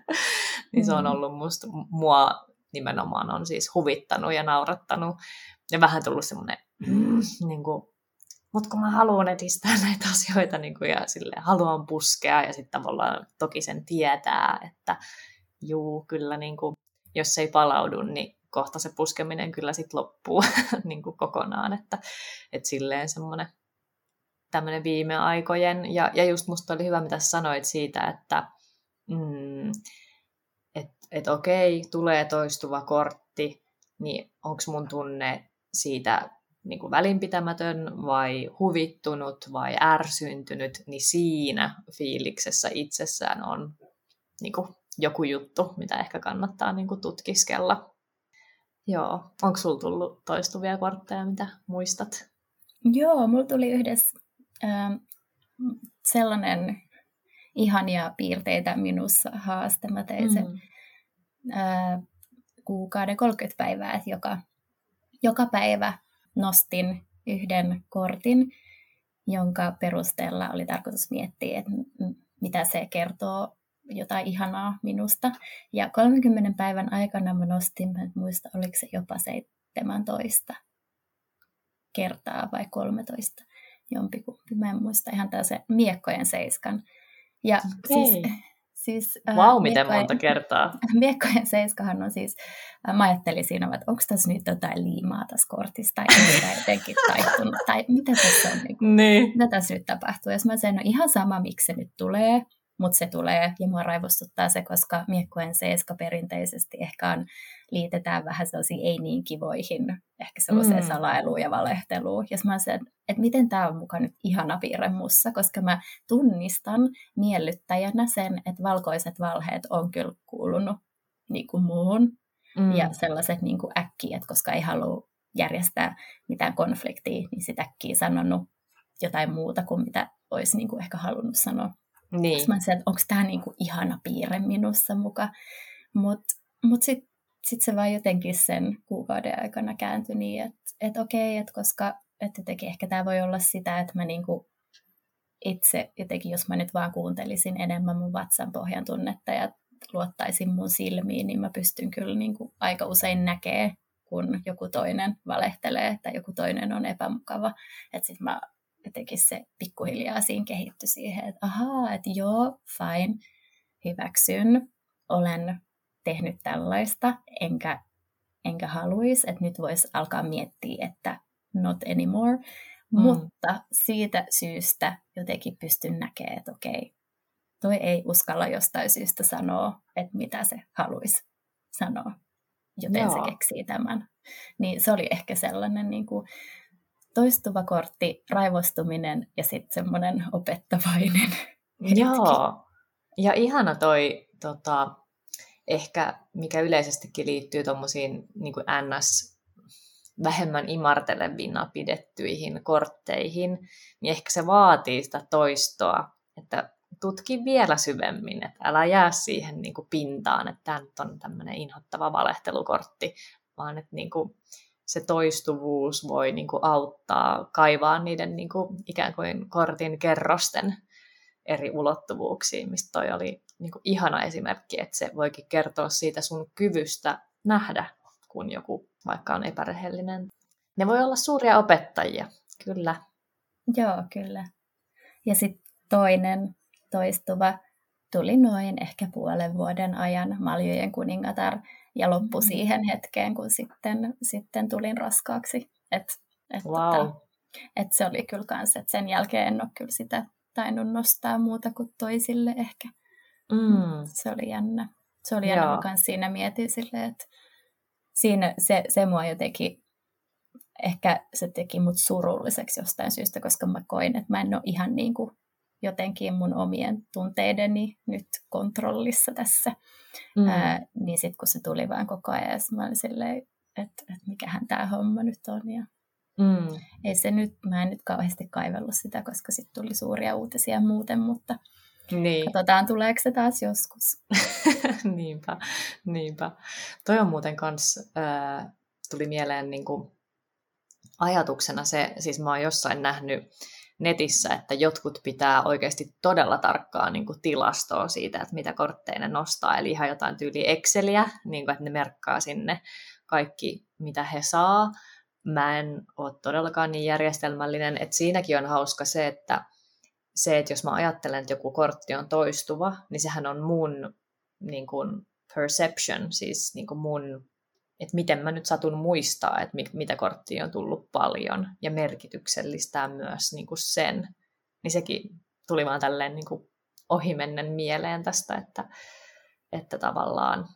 niin se on mm. ollut musta, mua nimenomaan on siis huvittanut ja naurattanut. Ja vähän tullut semmoinen, mm, niin kuin, mutta kun mä haluan edistää näitä asioita niin kuin, ja sille haluan puskea ja sitten tavallaan toki sen tietää, että juu, kyllä niin kuin, jos se ei palaudu, niin kohta se puskeminen kyllä sitten loppuu niin kuin kokonaan, että, että silleen semmoinen tämmöinen viime aikojen, ja, ja just musta oli hyvä, mitä sanoit siitä, että mm, et, et okei, tulee toistuva kortti, niin onko mun tunne siitä niin kuin välinpitämätön vai huvittunut vai ärsyntynyt, niin siinä fiiliksessä itsessään on niin kuin joku juttu, mitä ehkä kannattaa niin kuin tutkiskella. Joo, onko sulla tullut toistuvia kortteja, mitä muistat? Joo, mulla tuli yhdessä sellainen ihania piirteitä minussa haaste. Mä tein sen mm. äh, kuukauden 30 päivää, että joka, joka päivä nostin yhden kortin, jonka perusteella oli tarkoitus miettiä, että mitä se kertoo jotain ihanaa minusta. Ja 30 päivän aikana mä nostin, mä en muista, oliko se jopa 17 kertaa vai 13 jompikumpi. Mä en muista ihan se miekkojen seiskan. Ja okay. siis, siis, äh, wow, miten miekkojen, monta kertaa. Miekkojen seiskahan on siis, äh, mä ajattelin siinä, että onko tässä nyt jotain liimaa tässä kortissa, tai onko jotenkin taittunut, tai mitä tässä on, niin kuin, niin. mitä tässä nyt tapahtuu. Ja mä sanoin, no ihan sama, miksi se nyt tulee, mutta se tulee ja mua raivostuttaa se, koska miekkojen seiska perinteisesti ehkä on, liitetään vähän sellaisiin ei niin kivoihin, ehkä sellaiseen mm. salailuun ja valehteluun. Ja mä sen, että miten tämä on mukaan nyt ihana piirre mussa, koska mä tunnistan miellyttäjänä sen, että valkoiset valheet on kyllä kuulunut niin kuin muuhun. Mm. Ja sellaiset niin kuin äkkiä, että koska ei halua järjestää mitään konfliktia, niin sitä äkkiä sanonut jotain muuta kuin mitä olisi niin kuin ehkä halunnut sanoa. Niin. Mä että onko tämä niinku ihana piirre minussa muka. Mutta mut sitten sit se vaan jotenkin sen kuukauden aikana kääntyi niin, että et okei, että koska että jotenkin ehkä tämä voi olla sitä, että mä niinku itse jotenkin, jos mä nyt vaan kuuntelisin enemmän mun vatsan pohjan tunnetta ja luottaisin mun silmiin, niin mä pystyn kyllä niin kuin aika usein näkee, kun joku toinen valehtelee tai joku toinen on epämukava. Että sitten mä jotenkin se pikkuhiljaa siinä kehittyi siihen, että ahaa, että joo, fine, hyväksyn, olen tehnyt tällaista, enkä, enkä haluaisi, että nyt voisi alkaa miettiä, että not anymore. Mm. Mutta siitä syystä jotenkin pystyn näkemään, että okei, toi ei uskalla jostain syystä sanoa, että mitä se haluaisi sanoa, joten Joo. se keksii tämän. Niin se oli ehkä sellainen niin kuin toistuva kortti, raivostuminen ja sitten semmoinen opettavainen hetki. Joo, ja ihana toi tota, ehkä, mikä yleisestikin liittyy tuommoisiin niin ns vähemmän imartelevina pidettyihin kortteihin, niin ehkä se vaatii sitä toistoa, että tutki vielä syvemmin, että älä jää siihen niin kuin pintaan, että tämä nyt on tämmöinen inhottava valehtelukortti, vaan että niin kuin se toistuvuus voi niin kuin auttaa kaivaa niiden niin kuin ikään kuin kortin kerrosten eri ulottuvuuksiin, mistä toi oli niin kuin ihana esimerkki, että se voikin kertoa siitä sun kyvystä nähdä, kun joku vaikka on epärehellinen. Ne voi olla suuria opettajia, kyllä. Joo, kyllä. Ja sitten toinen toistuva tuli noin ehkä puolen vuoden ajan Maljojen kuningatar ja loppu mm. siihen hetkeen, kun sitten, sitten tulin raskaaksi. Et, et wow. tota, et se oli kyllä kans, että sen jälkeen en ole kyllä sitä tainnut nostaa muuta kuin toisille ehkä. Mm. Se oli jännä. Se oli jännä, kun siinä mietin silleen, että siinä se, se mua jotenkin, ehkä se teki mut surulliseksi jostain syystä, koska mä koin, että mä en ole ihan niin kuin jotenkin mun omien tunteideni nyt kontrollissa tässä. Mm. Ää, niin sitten kun se tuli vaan koko ajan, mä olin silleen, että, että mikähän tämä homma nyt on. Ja mm. ei se nyt, mä en nyt kauheasti kaivellut sitä, koska sitten tuli suuria uutisia muuten, mutta niin. katsotaan tuleeko se taas joskus. niinpä, niinpä. Toi on muuten kans, äh, tuli mieleen niin kuin ajatuksena se, siis mä oon jossain nähnyt netissä, että jotkut pitää oikeasti todella tarkkaan niin kuin tilastoa siitä, että mitä kortteja ne nostaa, eli ihan jotain tyyli Exceliä, niin kuin, että ne merkkaa sinne kaikki, mitä he saa. Mä en ole todellakaan niin järjestelmällinen, että siinäkin on hauska se, että se, että jos mä ajattelen, että joku kortti on toistuva, niin sehän on mun niin kuin, perception, siis niin kuin mun että miten mä nyt satun muistaa, että mit, mitä korttia on tullut paljon ja merkityksellistää myös niin kuin sen. Niin sekin tuli vaan tälleen niin kuin ohimennen mieleen tästä, että, että tavallaan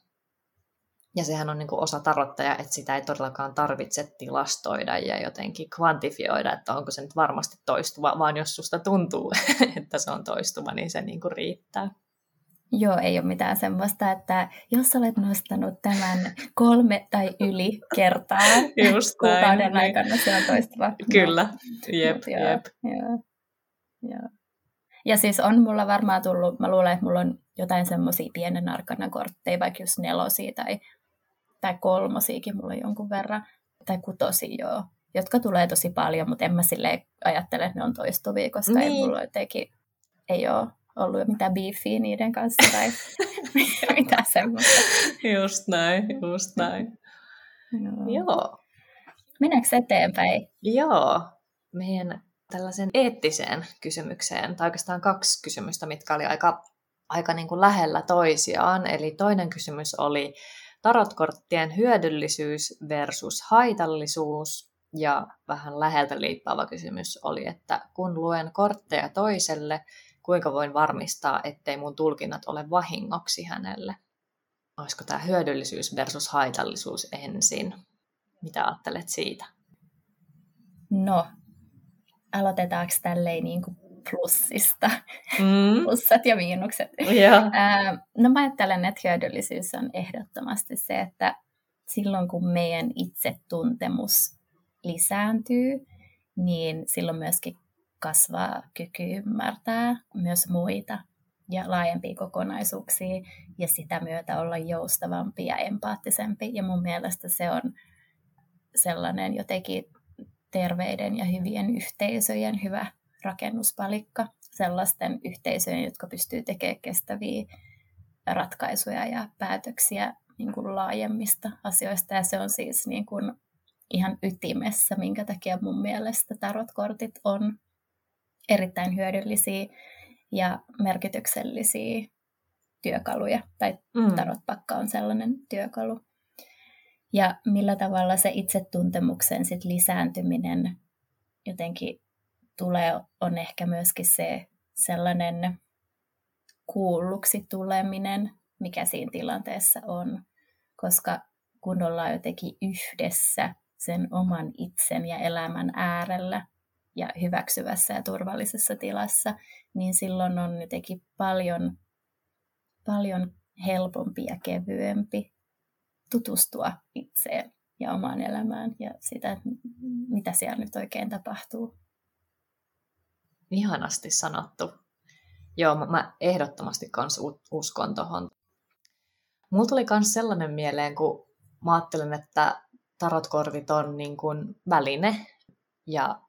ja sehän on niin kuin osa tarottajaa, että sitä ei todellakaan tarvitse tilastoida ja jotenkin kvantifioida, että onko se nyt varmasti toistuva, vaan jos susta tuntuu, että se on toistuva, niin se niin kuin riittää. Joo, ei ole mitään semmoista, että jos olet nostanut tämän kolme tai yli kertaa Just kuukauden näin. aikana, se on toistuva. Kyllä, no. jep, joo, jep. Joo, joo. Ja siis on mulla varmaan tullut, mä luulen, että mulla on jotain semmoisia pienen arkana kortteja, vaikka just nelosia tai, tai kolmosiakin mulla on jonkun verran, tai kutosia joo, jotka tulee tosi paljon, mutta en mä silleen ajattele, että ne on toistuvia, koska niin. ei mulla jotenkin, ei ole ollut mitään beefiä niiden kanssa tai mitään semmoista. Just näin, just näin. Joo. Joo. Mennäänkö eteenpäin? Joo. Meidän tällaisen eettiseen kysymykseen, tai oikeastaan kaksi kysymystä, mitkä oli aika, aika niin kuin lähellä toisiaan. Eli toinen kysymys oli tarotkorttien hyödyllisyys versus haitallisuus, ja vähän läheltä liippaava kysymys oli, että kun luen kortteja toiselle, kuinka voin varmistaa, ettei mun tulkinnat ole vahingoksi hänelle. Olisiko tämä hyödyllisyys versus haitallisuus ensin? Mitä ajattelet siitä? No, aloitetaanko tälleen niin kuin plussista? Mm. Plussat ja miinukset. Yeah. no mä ajattelen, että hyödyllisyys on ehdottomasti se, että silloin kun meidän itsetuntemus lisääntyy, niin silloin myöskin kasvaa kyky ymmärtää myös muita ja laajempia kokonaisuuksia ja sitä myötä olla joustavampi ja empaattisempi. Ja mun mielestä se on sellainen jotenkin terveiden ja hyvien yhteisöjen hyvä rakennuspalikka, sellaisten yhteisöjen, jotka pystyy tekemään kestäviä ratkaisuja ja päätöksiä niin kuin laajemmista asioista. Ja se on siis niin kuin ihan ytimessä, minkä takia mun mielestä tarotkortit on erittäin hyödyllisiä ja merkityksellisiä työkaluja, tai mm. tarotpakka on sellainen työkalu. Ja millä tavalla se itsetuntemuksen sit lisääntyminen jotenkin tulee, on ehkä myöskin se sellainen kuulluksi tuleminen, mikä siinä tilanteessa on. Koska kun ollaan jotenkin yhdessä sen oman itsen ja elämän äärellä ja hyväksyvässä ja turvallisessa tilassa, niin silloin on jotenkin paljon, paljon helpompi ja kevyempi tutustua itseen ja omaan elämään ja sitä, mitä siellä nyt oikein tapahtuu. Ihanasti sanottu. Joo, mä ehdottomasti kans uskon tuohon. Mulla tuli myös sellainen mieleen, kun mä ajattelin, että tarotkortit on niin kuin väline ja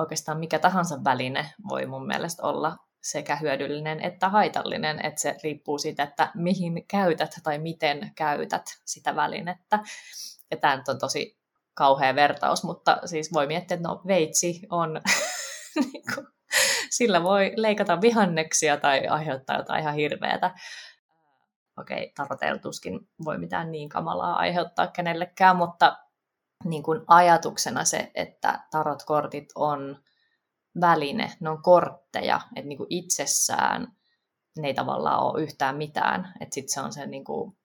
oikeastaan mikä tahansa väline voi mun mielestä olla sekä hyödyllinen että haitallinen, että se riippuu siitä, että mihin käytät tai miten käytät sitä välinettä. Ja tämä nyt on tosi kauhea vertaus, mutta siis voi miettiä, että no veitsi on, niin sillä voi leikata vihanneksia tai aiheuttaa jotain ihan hirveätä. Okei, taroteltuskin voi mitään niin kamalaa aiheuttaa kenellekään, mutta niin kuin ajatuksena se, että tarotkortit on väline, ne on kortteja, että niin kuin itsessään ne ei tavallaan ole yhtään mitään, että sitten se on se niin kuin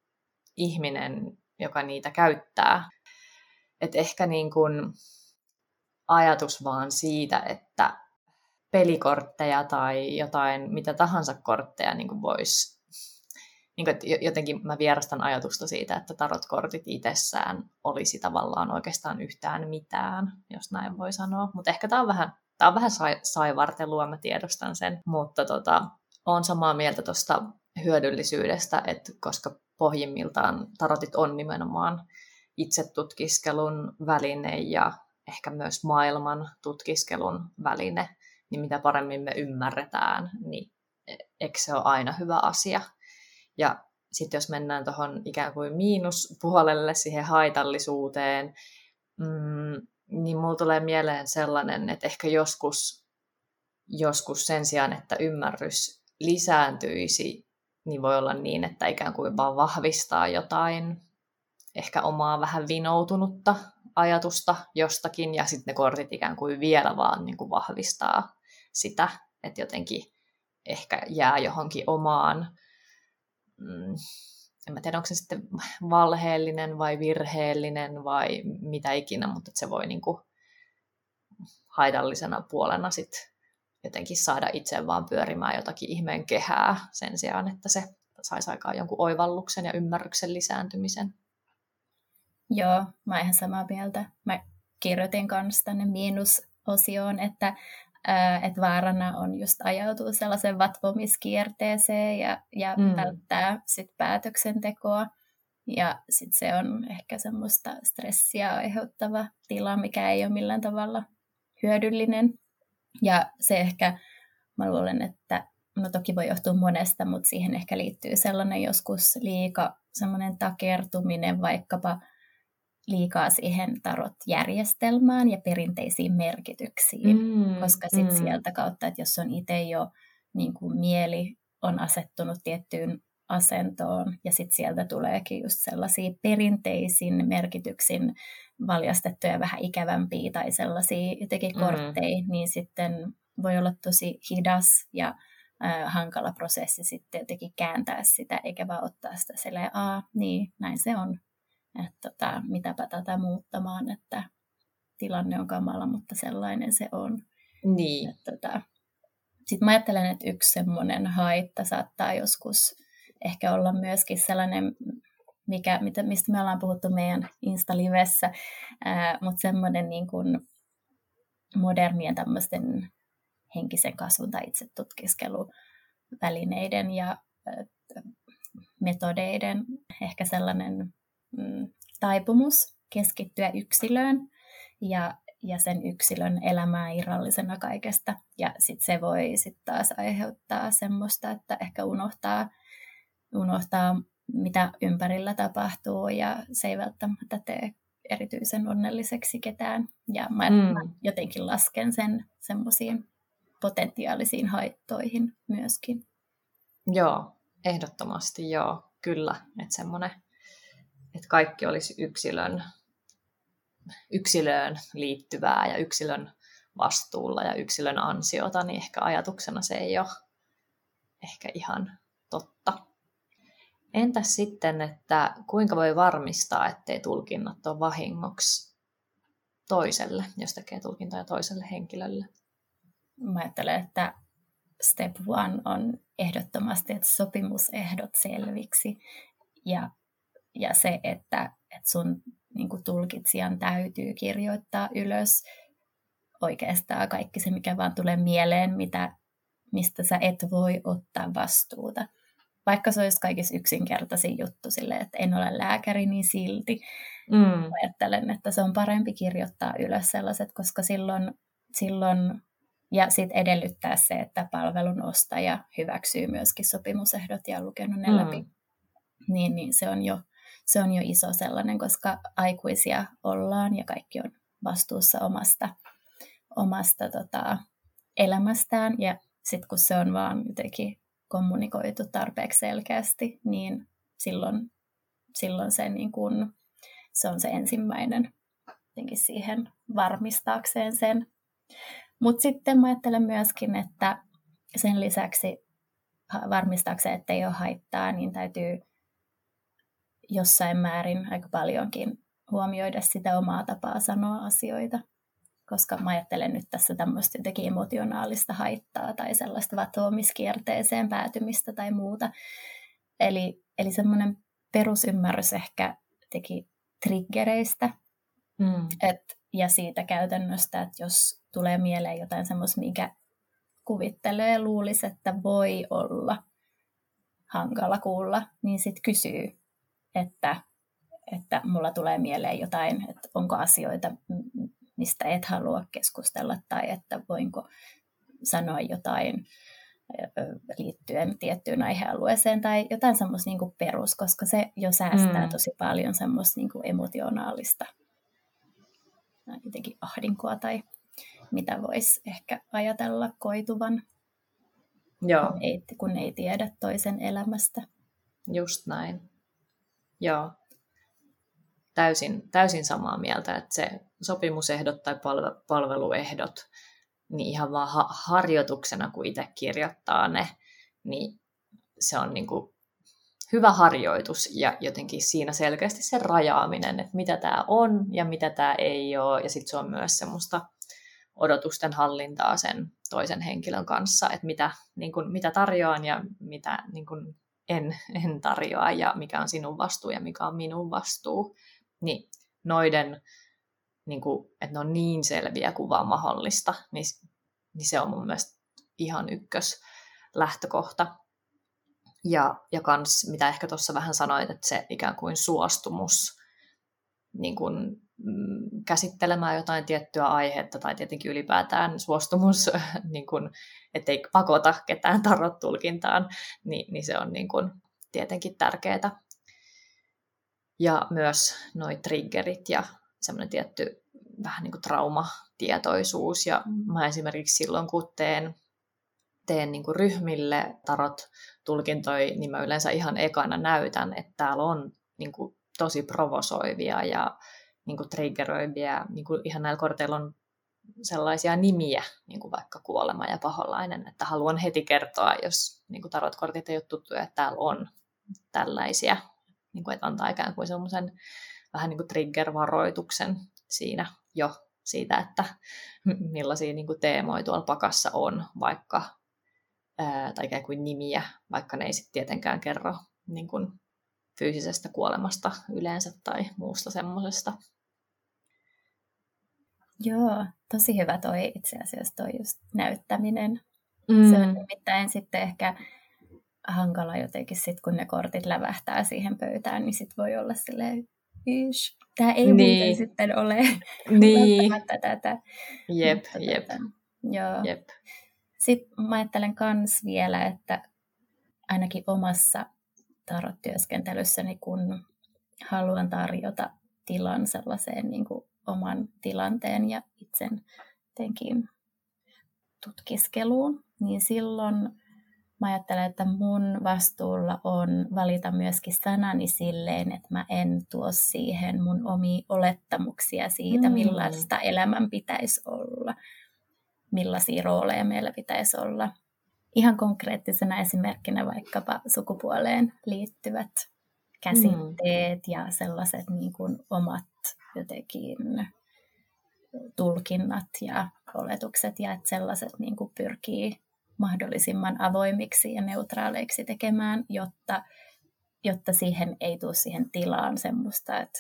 ihminen, joka niitä käyttää. Et ehkä niin kuin ajatus vaan siitä, että pelikortteja tai jotain mitä tahansa kortteja niin voisi niin kuin, että jotenkin mä vierastan ajatusta siitä, että tarotkortit itsessään olisi tavallaan oikeastaan yhtään mitään, jos näin voi sanoa. Mutta ehkä tämä on vähän, tää on vähän sai, saivartelua, mä tiedostan sen. Mutta tota, on samaa mieltä tuosta hyödyllisyydestä, että koska pohjimmiltaan tarotit on nimenomaan itsetutkiskelun väline ja ehkä myös maailman tutkiskelun väline, niin mitä paremmin me ymmärretään, niin e, eikö se ole aina hyvä asia? Ja sitten jos mennään tuohon ikään kuin miinuspuolelle, siihen haitallisuuteen, mm, niin mulla tulee mieleen sellainen, että ehkä joskus, joskus sen sijaan, että ymmärrys lisääntyisi, niin voi olla niin, että ikään kuin vaan vahvistaa jotain ehkä omaa vähän vinoutunutta ajatusta jostakin, ja sitten ne kortit ikään kuin vielä vaan niin kuin vahvistaa sitä, että jotenkin ehkä jää johonkin omaan mm, en mä tiedä, onko se sitten valheellinen vai virheellinen vai mitä ikinä, mutta se voi niin kuin haitallisena puolena sitten jotenkin saada itse vaan pyörimään jotakin ihmeen kehää sen sijaan, että se saisi aikaan jonkun oivalluksen ja ymmärryksen lisääntymisen. Joo, mä ihan samaa mieltä. Mä kirjoitin kanssa tänne miinusosioon, että että vaarana on just ajautua sellaisen vatvomiskierteeseen ja, ja mm. välttää sit päätöksentekoa. Ja sitten se on ehkä semmoista stressiä aiheuttava tila, mikä ei ole millään tavalla hyödyllinen. Ja se ehkä, mä luulen, että no toki voi johtua monesta, mutta siihen ehkä liittyy sellainen joskus liika semmoinen takertuminen vaikkapa – liikaa siihen tarot-järjestelmään ja perinteisiin merkityksiin, mm, koska sitten mm. sieltä kautta, että jos on itse jo niin kuin mieli on asettunut tiettyyn asentoon ja sitten sieltä tuleekin just sellaisia perinteisin merkityksin valjastettuja vähän ikävämpiä tai sellaisia jotenkin mm. kortteja, niin sitten voi olla tosi hidas ja äh, hankala prosessi sitten jotenkin kääntää sitä, eikä vaan ottaa sitä silleen, aa, niin, näin se on, että tota, mitäpä tätä muuttamaan, että tilanne on kamala, mutta sellainen se on. Niin. tota, Sitten mä ajattelen, että yksi semmoinen haitta saattaa joskus ehkä olla myöskin sellainen, mikä, mistä me ollaan puhuttu meidän Insta-livessä, mutta semmoinen niin kuin modernien tämmöisten henkisen kasvun tai itse tutkiskelu välineiden ja metodeiden ehkä sellainen mm, taipumus keskittyä yksilöön ja, ja sen yksilön elämää irrallisena kaikesta. Ja sitten se voi sitten taas aiheuttaa semmoista, että ehkä unohtaa, unohtaa, mitä ympärillä tapahtuu ja se ei välttämättä tee erityisen onnelliseksi ketään. Ja mä, mm. mä jotenkin lasken sen semmoisiin potentiaalisiin haittoihin myöskin. Joo, ehdottomasti joo, kyllä. Että semmoinen, että kaikki olisi yksilön, yksilöön liittyvää ja yksilön vastuulla ja yksilön ansiota, niin ehkä ajatuksena se ei ole ehkä ihan totta. Entäs sitten, että kuinka voi varmistaa, ettei tulkinnat ole vahingoksi toiselle, jos tekee tulkintoja toiselle henkilölle? Mä ajattelen, että step one on ehdottomasti, että sopimusehdot selviksi ja, ja se, että, että sun niin tulkitsijan täytyy kirjoittaa ylös oikeastaan kaikki se, mikä vaan tulee mieleen, mitä, mistä sä et voi ottaa vastuuta. Vaikka se olisi kaikissa yksinkertaisin juttu sille, että en ole lääkäri, niin silti mm. ajattelen, että se on parempi kirjoittaa ylös sellaiset, koska silloin, silloin ja sitten edellyttää se, että palvelun ostaja hyväksyy myöskin sopimusehdot ja on lukenut ne mm. läpi. Niin, niin se, on jo, se on jo iso sellainen, koska aikuisia ollaan ja kaikki on vastuussa omasta, omasta tota, elämästään. Ja sitten kun se on vaan jotenkin kommunikoitu tarpeeksi selkeästi, niin silloin, silloin se, niin kun, se on se ensimmäinen siihen varmistaakseen sen. Mutta sitten mä ajattelen myöskin, että sen lisäksi varmistaakseen, että ei ole haittaa, niin täytyy jossain määrin aika paljonkin huomioida sitä omaa tapaa sanoa asioita. Koska mä ajattelen nyt tässä tämmöistä jotenkin emotionaalista haittaa tai sellaista vatoamiskierteeseen päätymistä tai muuta. Eli, eli semmoinen perusymmärrys ehkä teki triggereistä mm. et, ja siitä käytännöstä, että jos tulee mieleen jotain semmoista, mikä kuvittelee ja luulisi, että voi olla hankala kuulla, niin sitten kysyy, että, että mulla tulee mieleen jotain, että onko asioita, mistä et halua keskustella, tai että voinko sanoa jotain liittyen tiettyyn aihealueeseen tai jotain semmoista niin perus, koska se jo säästää mm. tosi paljon semmoista niin emotionaalista jotenkin ahdinkoa tai mitä voisi ehkä ajatella koituvan, Joo. Kun, ei, kun ei tiedä toisen elämästä. Just näin. Joo. Täysin, täysin samaa mieltä, että se sopimusehdot tai palve, palveluehdot, niin ihan vaan ha- harjoituksena, kun itse kirjoittaa ne, niin se on niin kuin hyvä harjoitus ja jotenkin siinä selkeästi se rajaaminen, että mitä tämä on ja mitä tämä ei ole. Ja sitten se on myös semmoista odotusten hallintaa sen toisen henkilön kanssa, että mitä, niin kuin, mitä tarjoan ja mitä niin kuin, en, en tarjoa ja mikä on sinun vastuu ja mikä on minun vastuu. Niin noiden, niin kuin, että ne on niin selviä kuin vaan mahdollista, niin, niin se on mun mielestä ihan ykkös lähtökohta. Ja, ja kans, mitä ehkä tuossa vähän sanoit, että se ikään kuin suostumus niin kuin käsittelemään jotain tiettyä aihetta tai tietenkin ylipäätään suostumus, niin kuin, ettei pakota ketään tarot tulkintaan, niin, niin se on niin kuin, tietenkin tärkeää. Ja myös noi triggerit ja semmoinen tietty vähän niin kuin traumatietoisuus. Ja mä esimerkiksi silloin, kun teen, teen niin kuin ryhmille tarot tulkintoi, niin mä yleensä ihan ekana näytän, että täällä on niin kuin tosi provosoivia ja niin kuin triggeröiviä, niin kuin ihan näillä korteilla on sellaisia nimiä, niin kuin vaikka kuolema ja paholainen, että haluan heti kertoa, jos niin kuin tarotkortit ei ole tuttuja, että täällä on tällaisia, niin kuin, että antaa ikään kuin semmoisen vähän niin kuin trigger-varoituksen siinä jo siitä, että millaisia niin kuin teemoja tuolla pakassa on, vaikka, ää, tai ikään kuin nimiä, vaikka ne ei sitten tietenkään kerro niin kuin fyysisestä kuolemasta yleensä tai muusta semmoisesta. Joo, tosi hyvä toi itse asiassa toi just näyttäminen. Mm. Se on nimittäin sitten ehkä hankala jotenkin sit, kun ne kortit lävähtää siihen pöytään, niin sit voi olla silleen, Ish. Tämä ei niin. sitten ole niin. tätä. Jep, Mutta jep. Tätä, joo. jep. Sitten mä ajattelen myös vielä, että ainakin omassa tarot-työskentelyssäni, kun haluan tarjota tilan sellaiseen niin kuin oman tilanteen ja itsen jotenkin tutkiskeluun, niin silloin mä ajattelen, että mun vastuulla on valita myöskin sanani silleen, että mä en tuo siihen mun omia olettamuksia siitä, mm. millaista elämän pitäisi olla, millaisia rooleja meillä pitäisi olla. Ihan konkreettisena esimerkkinä vaikkapa sukupuoleen liittyvät käsitteet mm. ja sellaiset niin kuin omat jotenkin tulkinnat ja oletukset ja että sellaiset niin kuin pyrkii mahdollisimman avoimiksi ja neutraaleiksi tekemään, jotta, jotta siihen ei tule siihen tilaan semmoista, että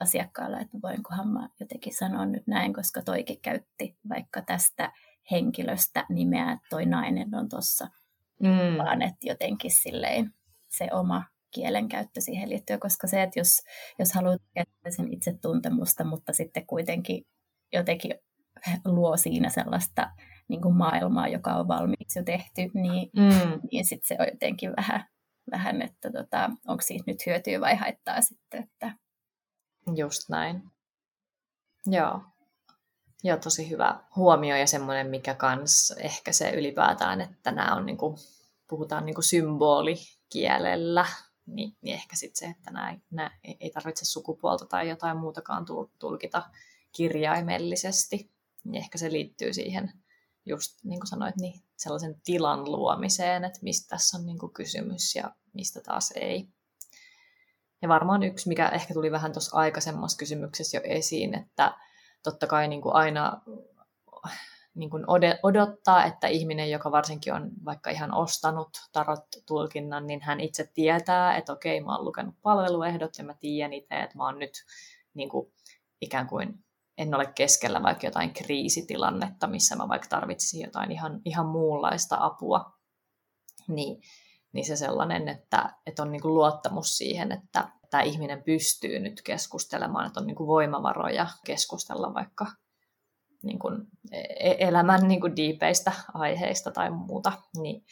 asiakkaalla, että voinkohan mä jotenkin sanoa nyt näin, koska toikin käytti vaikka tästä henkilöstä nimeä, että toi nainen on tuossa, mm. vaan että jotenkin silleen se oma kielenkäyttö siihen liittyy, koska se, että jos, jos haluat käyttää sen itsetuntemusta, mutta sitten kuitenkin jotenkin luo siinä sellaista niin kuin maailmaa, joka on valmiiksi jo tehty, niin, mm. niin sitten se on jotenkin vähän, vähän että tota, onko siitä nyt hyötyä vai haittaa sitten. Että... Just näin. Joo. Joo, tosi hyvä huomio ja semmoinen, mikä kans ehkä se ylipäätään, että nämä on niinku, puhutaan niinku symbolikielellä, niin, niin ehkä sitten se, että nämä, ei tarvitse sukupuolta tai jotain muutakaan tulkita kirjaimellisesti, niin ehkä se liittyy siihen just niin kuin sanoit, niin sellaisen tilan luomiseen, että mistä tässä on niin kuin kysymys ja mistä taas ei. Ja varmaan yksi, mikä ehkä tuli vähän tuossa aikaisemmassa kysymyksessä jo esiin, että totta kai niin kuin aina niin kuin odottaa, että ihminen, joka varsinkin on vaikka ihan ostanut tarot-tulkinnan, niin hän itse tietää, että okei, mä oon lukenut palveluehdot ja mä tiedän itse, että mä oon nyt niin kuin, ikään kuin en ole keskellä vaikka jotain kriisitilannetta, missä mä vaikka tarvitsisin jotain ihan, ihan muunlaista apua, niin, niin se sellainen, että, että on niin kuin luottamus siihen, että tämä ihminen pystyy nyt keskustelemaan, että on niin kuin voimavaroja keskustella vaikka niin kuin e-, elämän niin kuin diipeistä aiheista tai muuta, niin,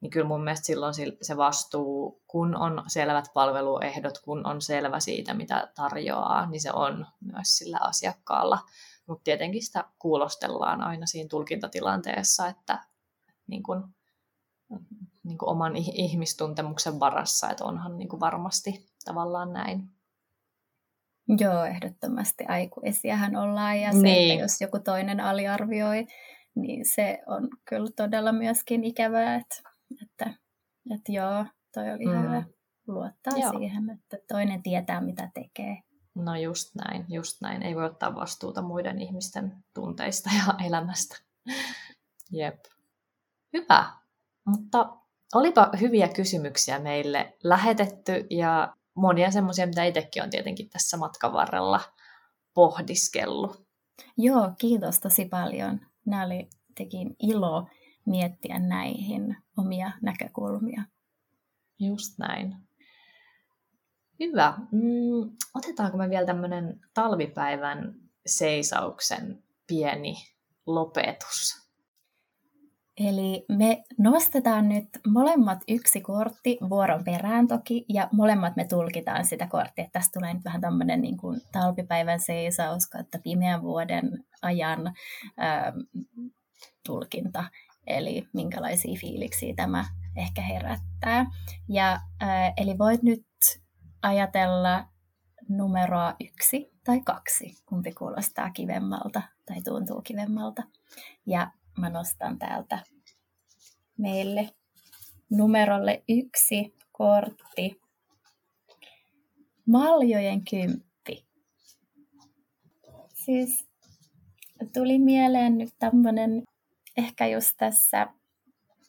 niin kyllä mun mielestä silloin se vastuu, kun on selvät palveluehdot, kun on selvä siitä, mitä tarjoaa, niin se on myös sillä asiakkaalla. Mutta tietenkin sitä kuulostellaan aina siinä tulkintatilanteessa, että niin kun, niin kun oman ihmistuntemuksen varassa, että onhan niin varmasti tavallaan näin. Joo, ehdottomasti aikuisiahan ollaan ja se, niin. että jos joku toinen aliarvioi, niin se on kyllä todella myöskin ikävää, että että, että joo, toi oli mm. hyvä luottaa joo. siihen, että toinen tietää, mitä tekee. No just näin, just näin. Ei voi ottaa vastuuta muiden ihmisten tunteista ja elämästä. Jep. Hyvä. Mutta olipa hyviä kysymyksiä meille lähetetty ja monia semmoisia, mitä itsekin on tietenkin tässä matkan varrella pohdiskellut. Joo, kiitos tosi paljon. Nämä oli tekin ilo miettiä näihin omia näkökulmia. Just näin. Hyvä. Mm, otetaanko me vielä tämmöinen talvipäivän seisauksen pieni lopetus? Eli me nostetaan nyt molemmat yksi kortti vuoron perään toki, ja molemmat me tulkitaan sitä korttia. Tästä tulee nyt vähän tämmöinen niin kuin talvipäivän seisaus, että pimeän vuoden ajan ähm, tulkinta eli minkälaisia fiiliksiä tämä ehkä herättää. Ja, äh, eli voit nyt ajatella numeroa yksi tai kaksi, kumpi kuulostaa kivemmalta tai tuntuu kivemmalta. Ja mä nostan täältä meille numerolle yksi kortti. Maljojen kymppi. Siis tuli mieleen nyt tämmöinen ehkä just tässä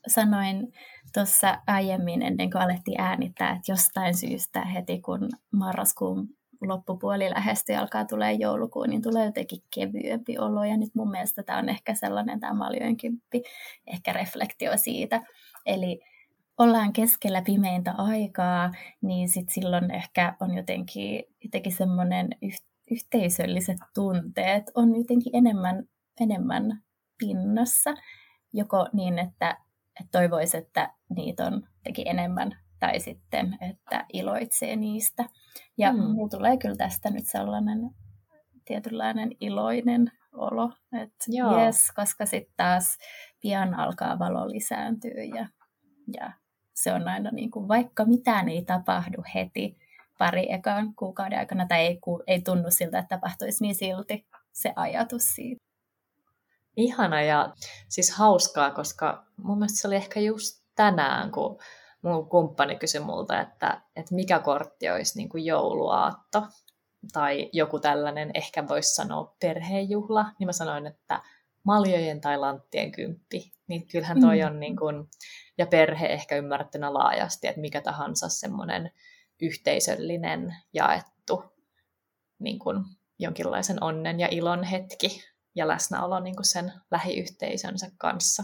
sanoin tuossa aiemmin ennen kuin alettiin äänittää, että jostain syystä heti kun marraskuun loppupuoli lähestyy alkaa tulee joulukuun, niin tulee jotenkin kevyempi olo. Ja nyt mun mielestä tämä on ehkä sellainen tämä maljojen kymppi, ehkä reflektio siitä. Eli ollaan keskellä pimeintä aikaa, niin sit silloin ehkä on jotenkin, jotenkin semmoinen yhteisölliset tunteet on jotenkin enemmän, enemmän pinnassa. Joko niin, että, että toivoisi, että niitä on teki enemmän, tai sitten, että iloitsee niistä. Ja mm. mulla tulee kyllä tästä nyt sellainen tietynlainen iloinen olo, että yes, koska sitten taas pian alkaa valo lisääntyä ja, ja se on aina niin kuin, vaikka mitään ei tapahdu heti pari ekan kuukauden aikana, tai ei, ei tunnu siltä, että tapahtuisi, niin silti se ajatus siitä. Ihana ja siis hauskaa, koska mun mielestä se oli ehkä just tänään, kun mun kumppani kysyi multa, että, että mikä kortti olisi niin kuin jouluaatto tai joku tällainen, ehkä voisi sanoa perhejuhla, niin mä sanoin, että maljojen tai lanttien kymppi. Niin kyllähän toi mm. on niin kuin, ja perhe ehkä ymmärrettynä laajasti, että mikä tahansa semmoinen yhteisöllinen jaettu niin kuin jonkinlaisen onnen ja ilon hetki ja läsnäolo niin kuin sen lähiyhteisönsä kanssa.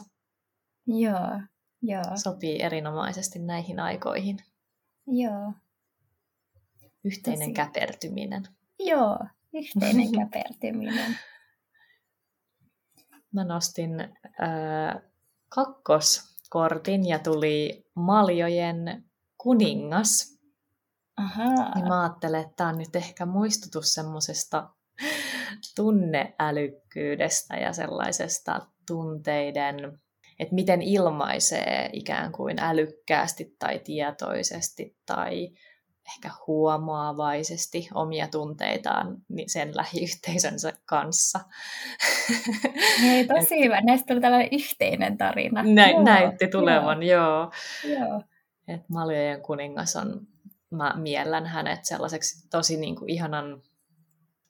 Joo, joo. Sopii erinomaisesti näihin aikoihin. Joo. Yhteinen Tosi... käpertyminen. Joo, yhteinen käpertyminen. Mä nostin äh, kakkoskortin ja tuli Maljojen kuningas. Aha. Niin mä ajattelen, että tämä on nyt ehkä muistutus semmoisesta tunneälykkyydestä ja sellaisesta tunteiden, että miten ilmaisee ikään kuin älykkäästi tai tietoisesti tai ehkä huomaavaisesti omia tunteitaan sen lähiyhteisönsä kanssa. Hei, tosi Et, hyvä. Näistä tuli tällainen yhteinen tarina. Nä, joo, näytti tulevan, joo. joo. joo. Et Maljojen kuningas on, mä miellän hänet sellaiseksi tosi niin kuin ihanan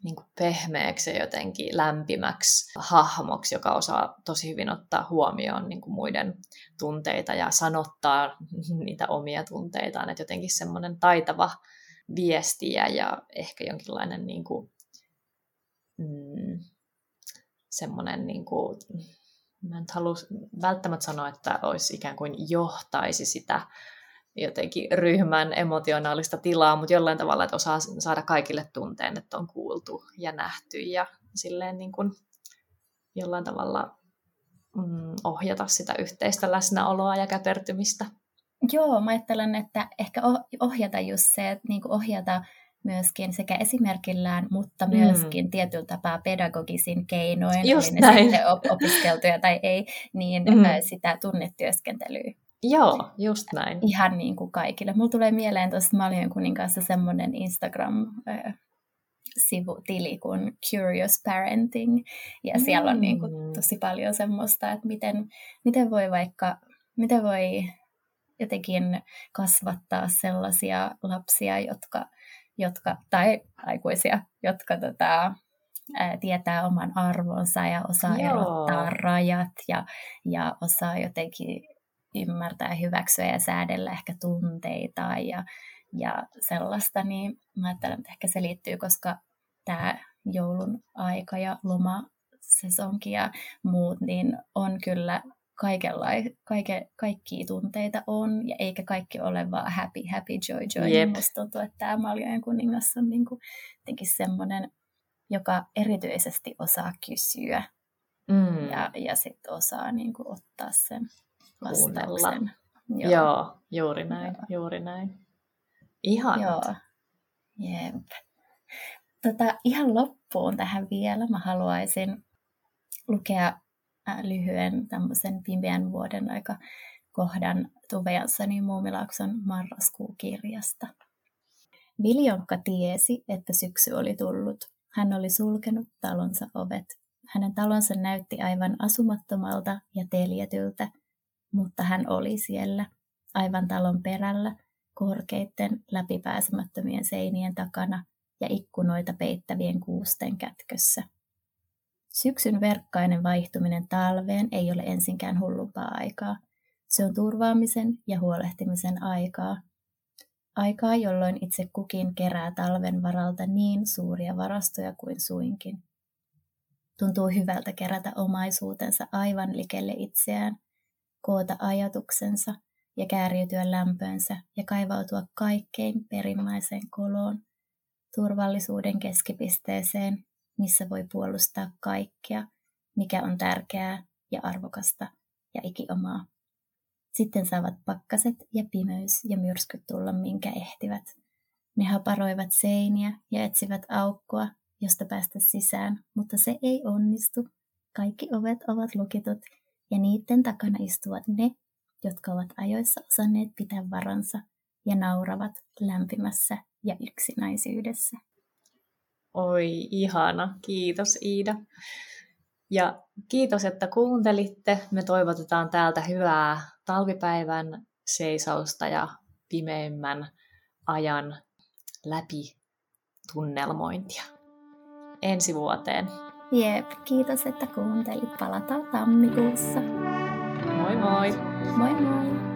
niin kuin pehmeäksi ja jotenkin lämpimäksi hahmoksi, joka osaa tosi hyvin ottaa huomioon niin kuin muiden tunteita ja sanottaa niitä omia tunteitaan. Että jotenkin semmoinen taitava viestiä ja ehkä jonkinlainen niin kuin, mm, semmoinen, niin kuin, mä en halua välttämättä sanoa, että olisi ikään kuin johtaisi sitä jotenkin ryhmän emotionaalista tilaa, mutta jollain tavalla, että osaa saada kaikille tunteen, että on kuultu ja nähty ja silleen niin kuin jollain tavalla mm, ohjata sitä yhteistä läsnäoloa ja käpertymistä. Joo, mä ajattelen, että ehkä ohjata just se, että niin kuin ohjata myöskin sekä esimerkillään, mutta mm. myöskin mm. tietyllä tapaa pedagogisin keinoin, Just oli ne näin. sitten opiskeltuja tai ei, niin mm. sitä tunnetyöskentelyä. Joo, just näin. Ihan niin kuin kaikille. Mulla tulee mieleen tuosta Malien kanssa semmoinen Instagram-sivutili kuin Curious Parenting. Ja siellä on niin kuin mm. tosi paljon semmoista, että miten, miten voi vaikka, miten voi jotenkin kasvattaa sellaisia lapsia, jotka, jotka tai aikuisia, jotka tota, ää, tietää oman arvonsa ja osaa Joo. erottaa rajat ja, ja osaa jotenkin ymmärtää, hyväksyä ja säädellä ehkä tunteita ja, ja sellaista, niin mä ajattelen, että ehkä se liittyy, koska tämä joulun aika ja loma sesonki ja muut, niin on kyllä kaikenlai, kaike, kaikkia tunteita on, ja eikä kaikki ole vaan happy, happy, joy, joy. Yep. Musta tuntuu, että tämä Maljojen kuningas on niin kuin, semmoinen, joka erityisesti osaa kysyä mm. ja, ja sitten osaa niin kuin, ottaa sen vastauksen. Joo. Joo, juuri näin, Joo. juuri näin. Ihan. Joo. Jep. Tota, ihan loppuun tähän vielä mä haluaisin lukea äh, lyhyen tämmöisen pimeän vuoden aika kohdan Tuve Janssonin Muumilaakson marraskuukirjasta. Viljonkka tiesi, että syksy oli tullut. Hän oli sulkenut talonsa ovet. Hänen talonsa näytti aivan asumattomalta ja teljetyltä, mutta hän oli siellä, aivan talon perällä, korkeitten läpipääsemättömien seinien takana ja ikkunoita peittävien kuusten kätkössä. Syksyn verkkainen vaihtuminen talveen ei ole ensinkään hullumpaa aikaa. Se on turvaamisen ja huolehtimisen aikaa. Aikaa, jolloin itse kukin kerää talven varalta niin suuria varastoja kuin suinkin. Tuntuu hyvältä kerätä omaisuutensa aivan likelle itseään – koota ajatuksensa ja kääriytyä lämpöönsä ja kaivautua kaikkein perimmäiseen koloon, turvallisuuden keskipisteeseen, missä voi puolustaa kaikkea, mikä on tärkeää ja arvokasta ja ikiomaa. Sitten saavat pakkaset ja pimeys ja myrskyt tulla minkä ehtivät. Ne haparoivat seiniä ja etsivät aukkoa, josta päästä sisään, mutta se ei onnistu. Kaikki ovet ovat lukitut ja niiden takana istuvat ne, jotka ovat ajoissa osanneet pitää varansa ja nauravat lämpimässä ja yksinäisyydessä. Oi, ihana. Kiitos Iida. Ja kiitos, että kuuntelitte. Me toivotetaan täältä hyvää talvipäivän seisausta ja pimeimmän ajan läpi tunnelmointia. Ensi vuoteen. Jep, kiitos, että kuuntelit. Palataan tammikuussa. Moi moi! Moi moi!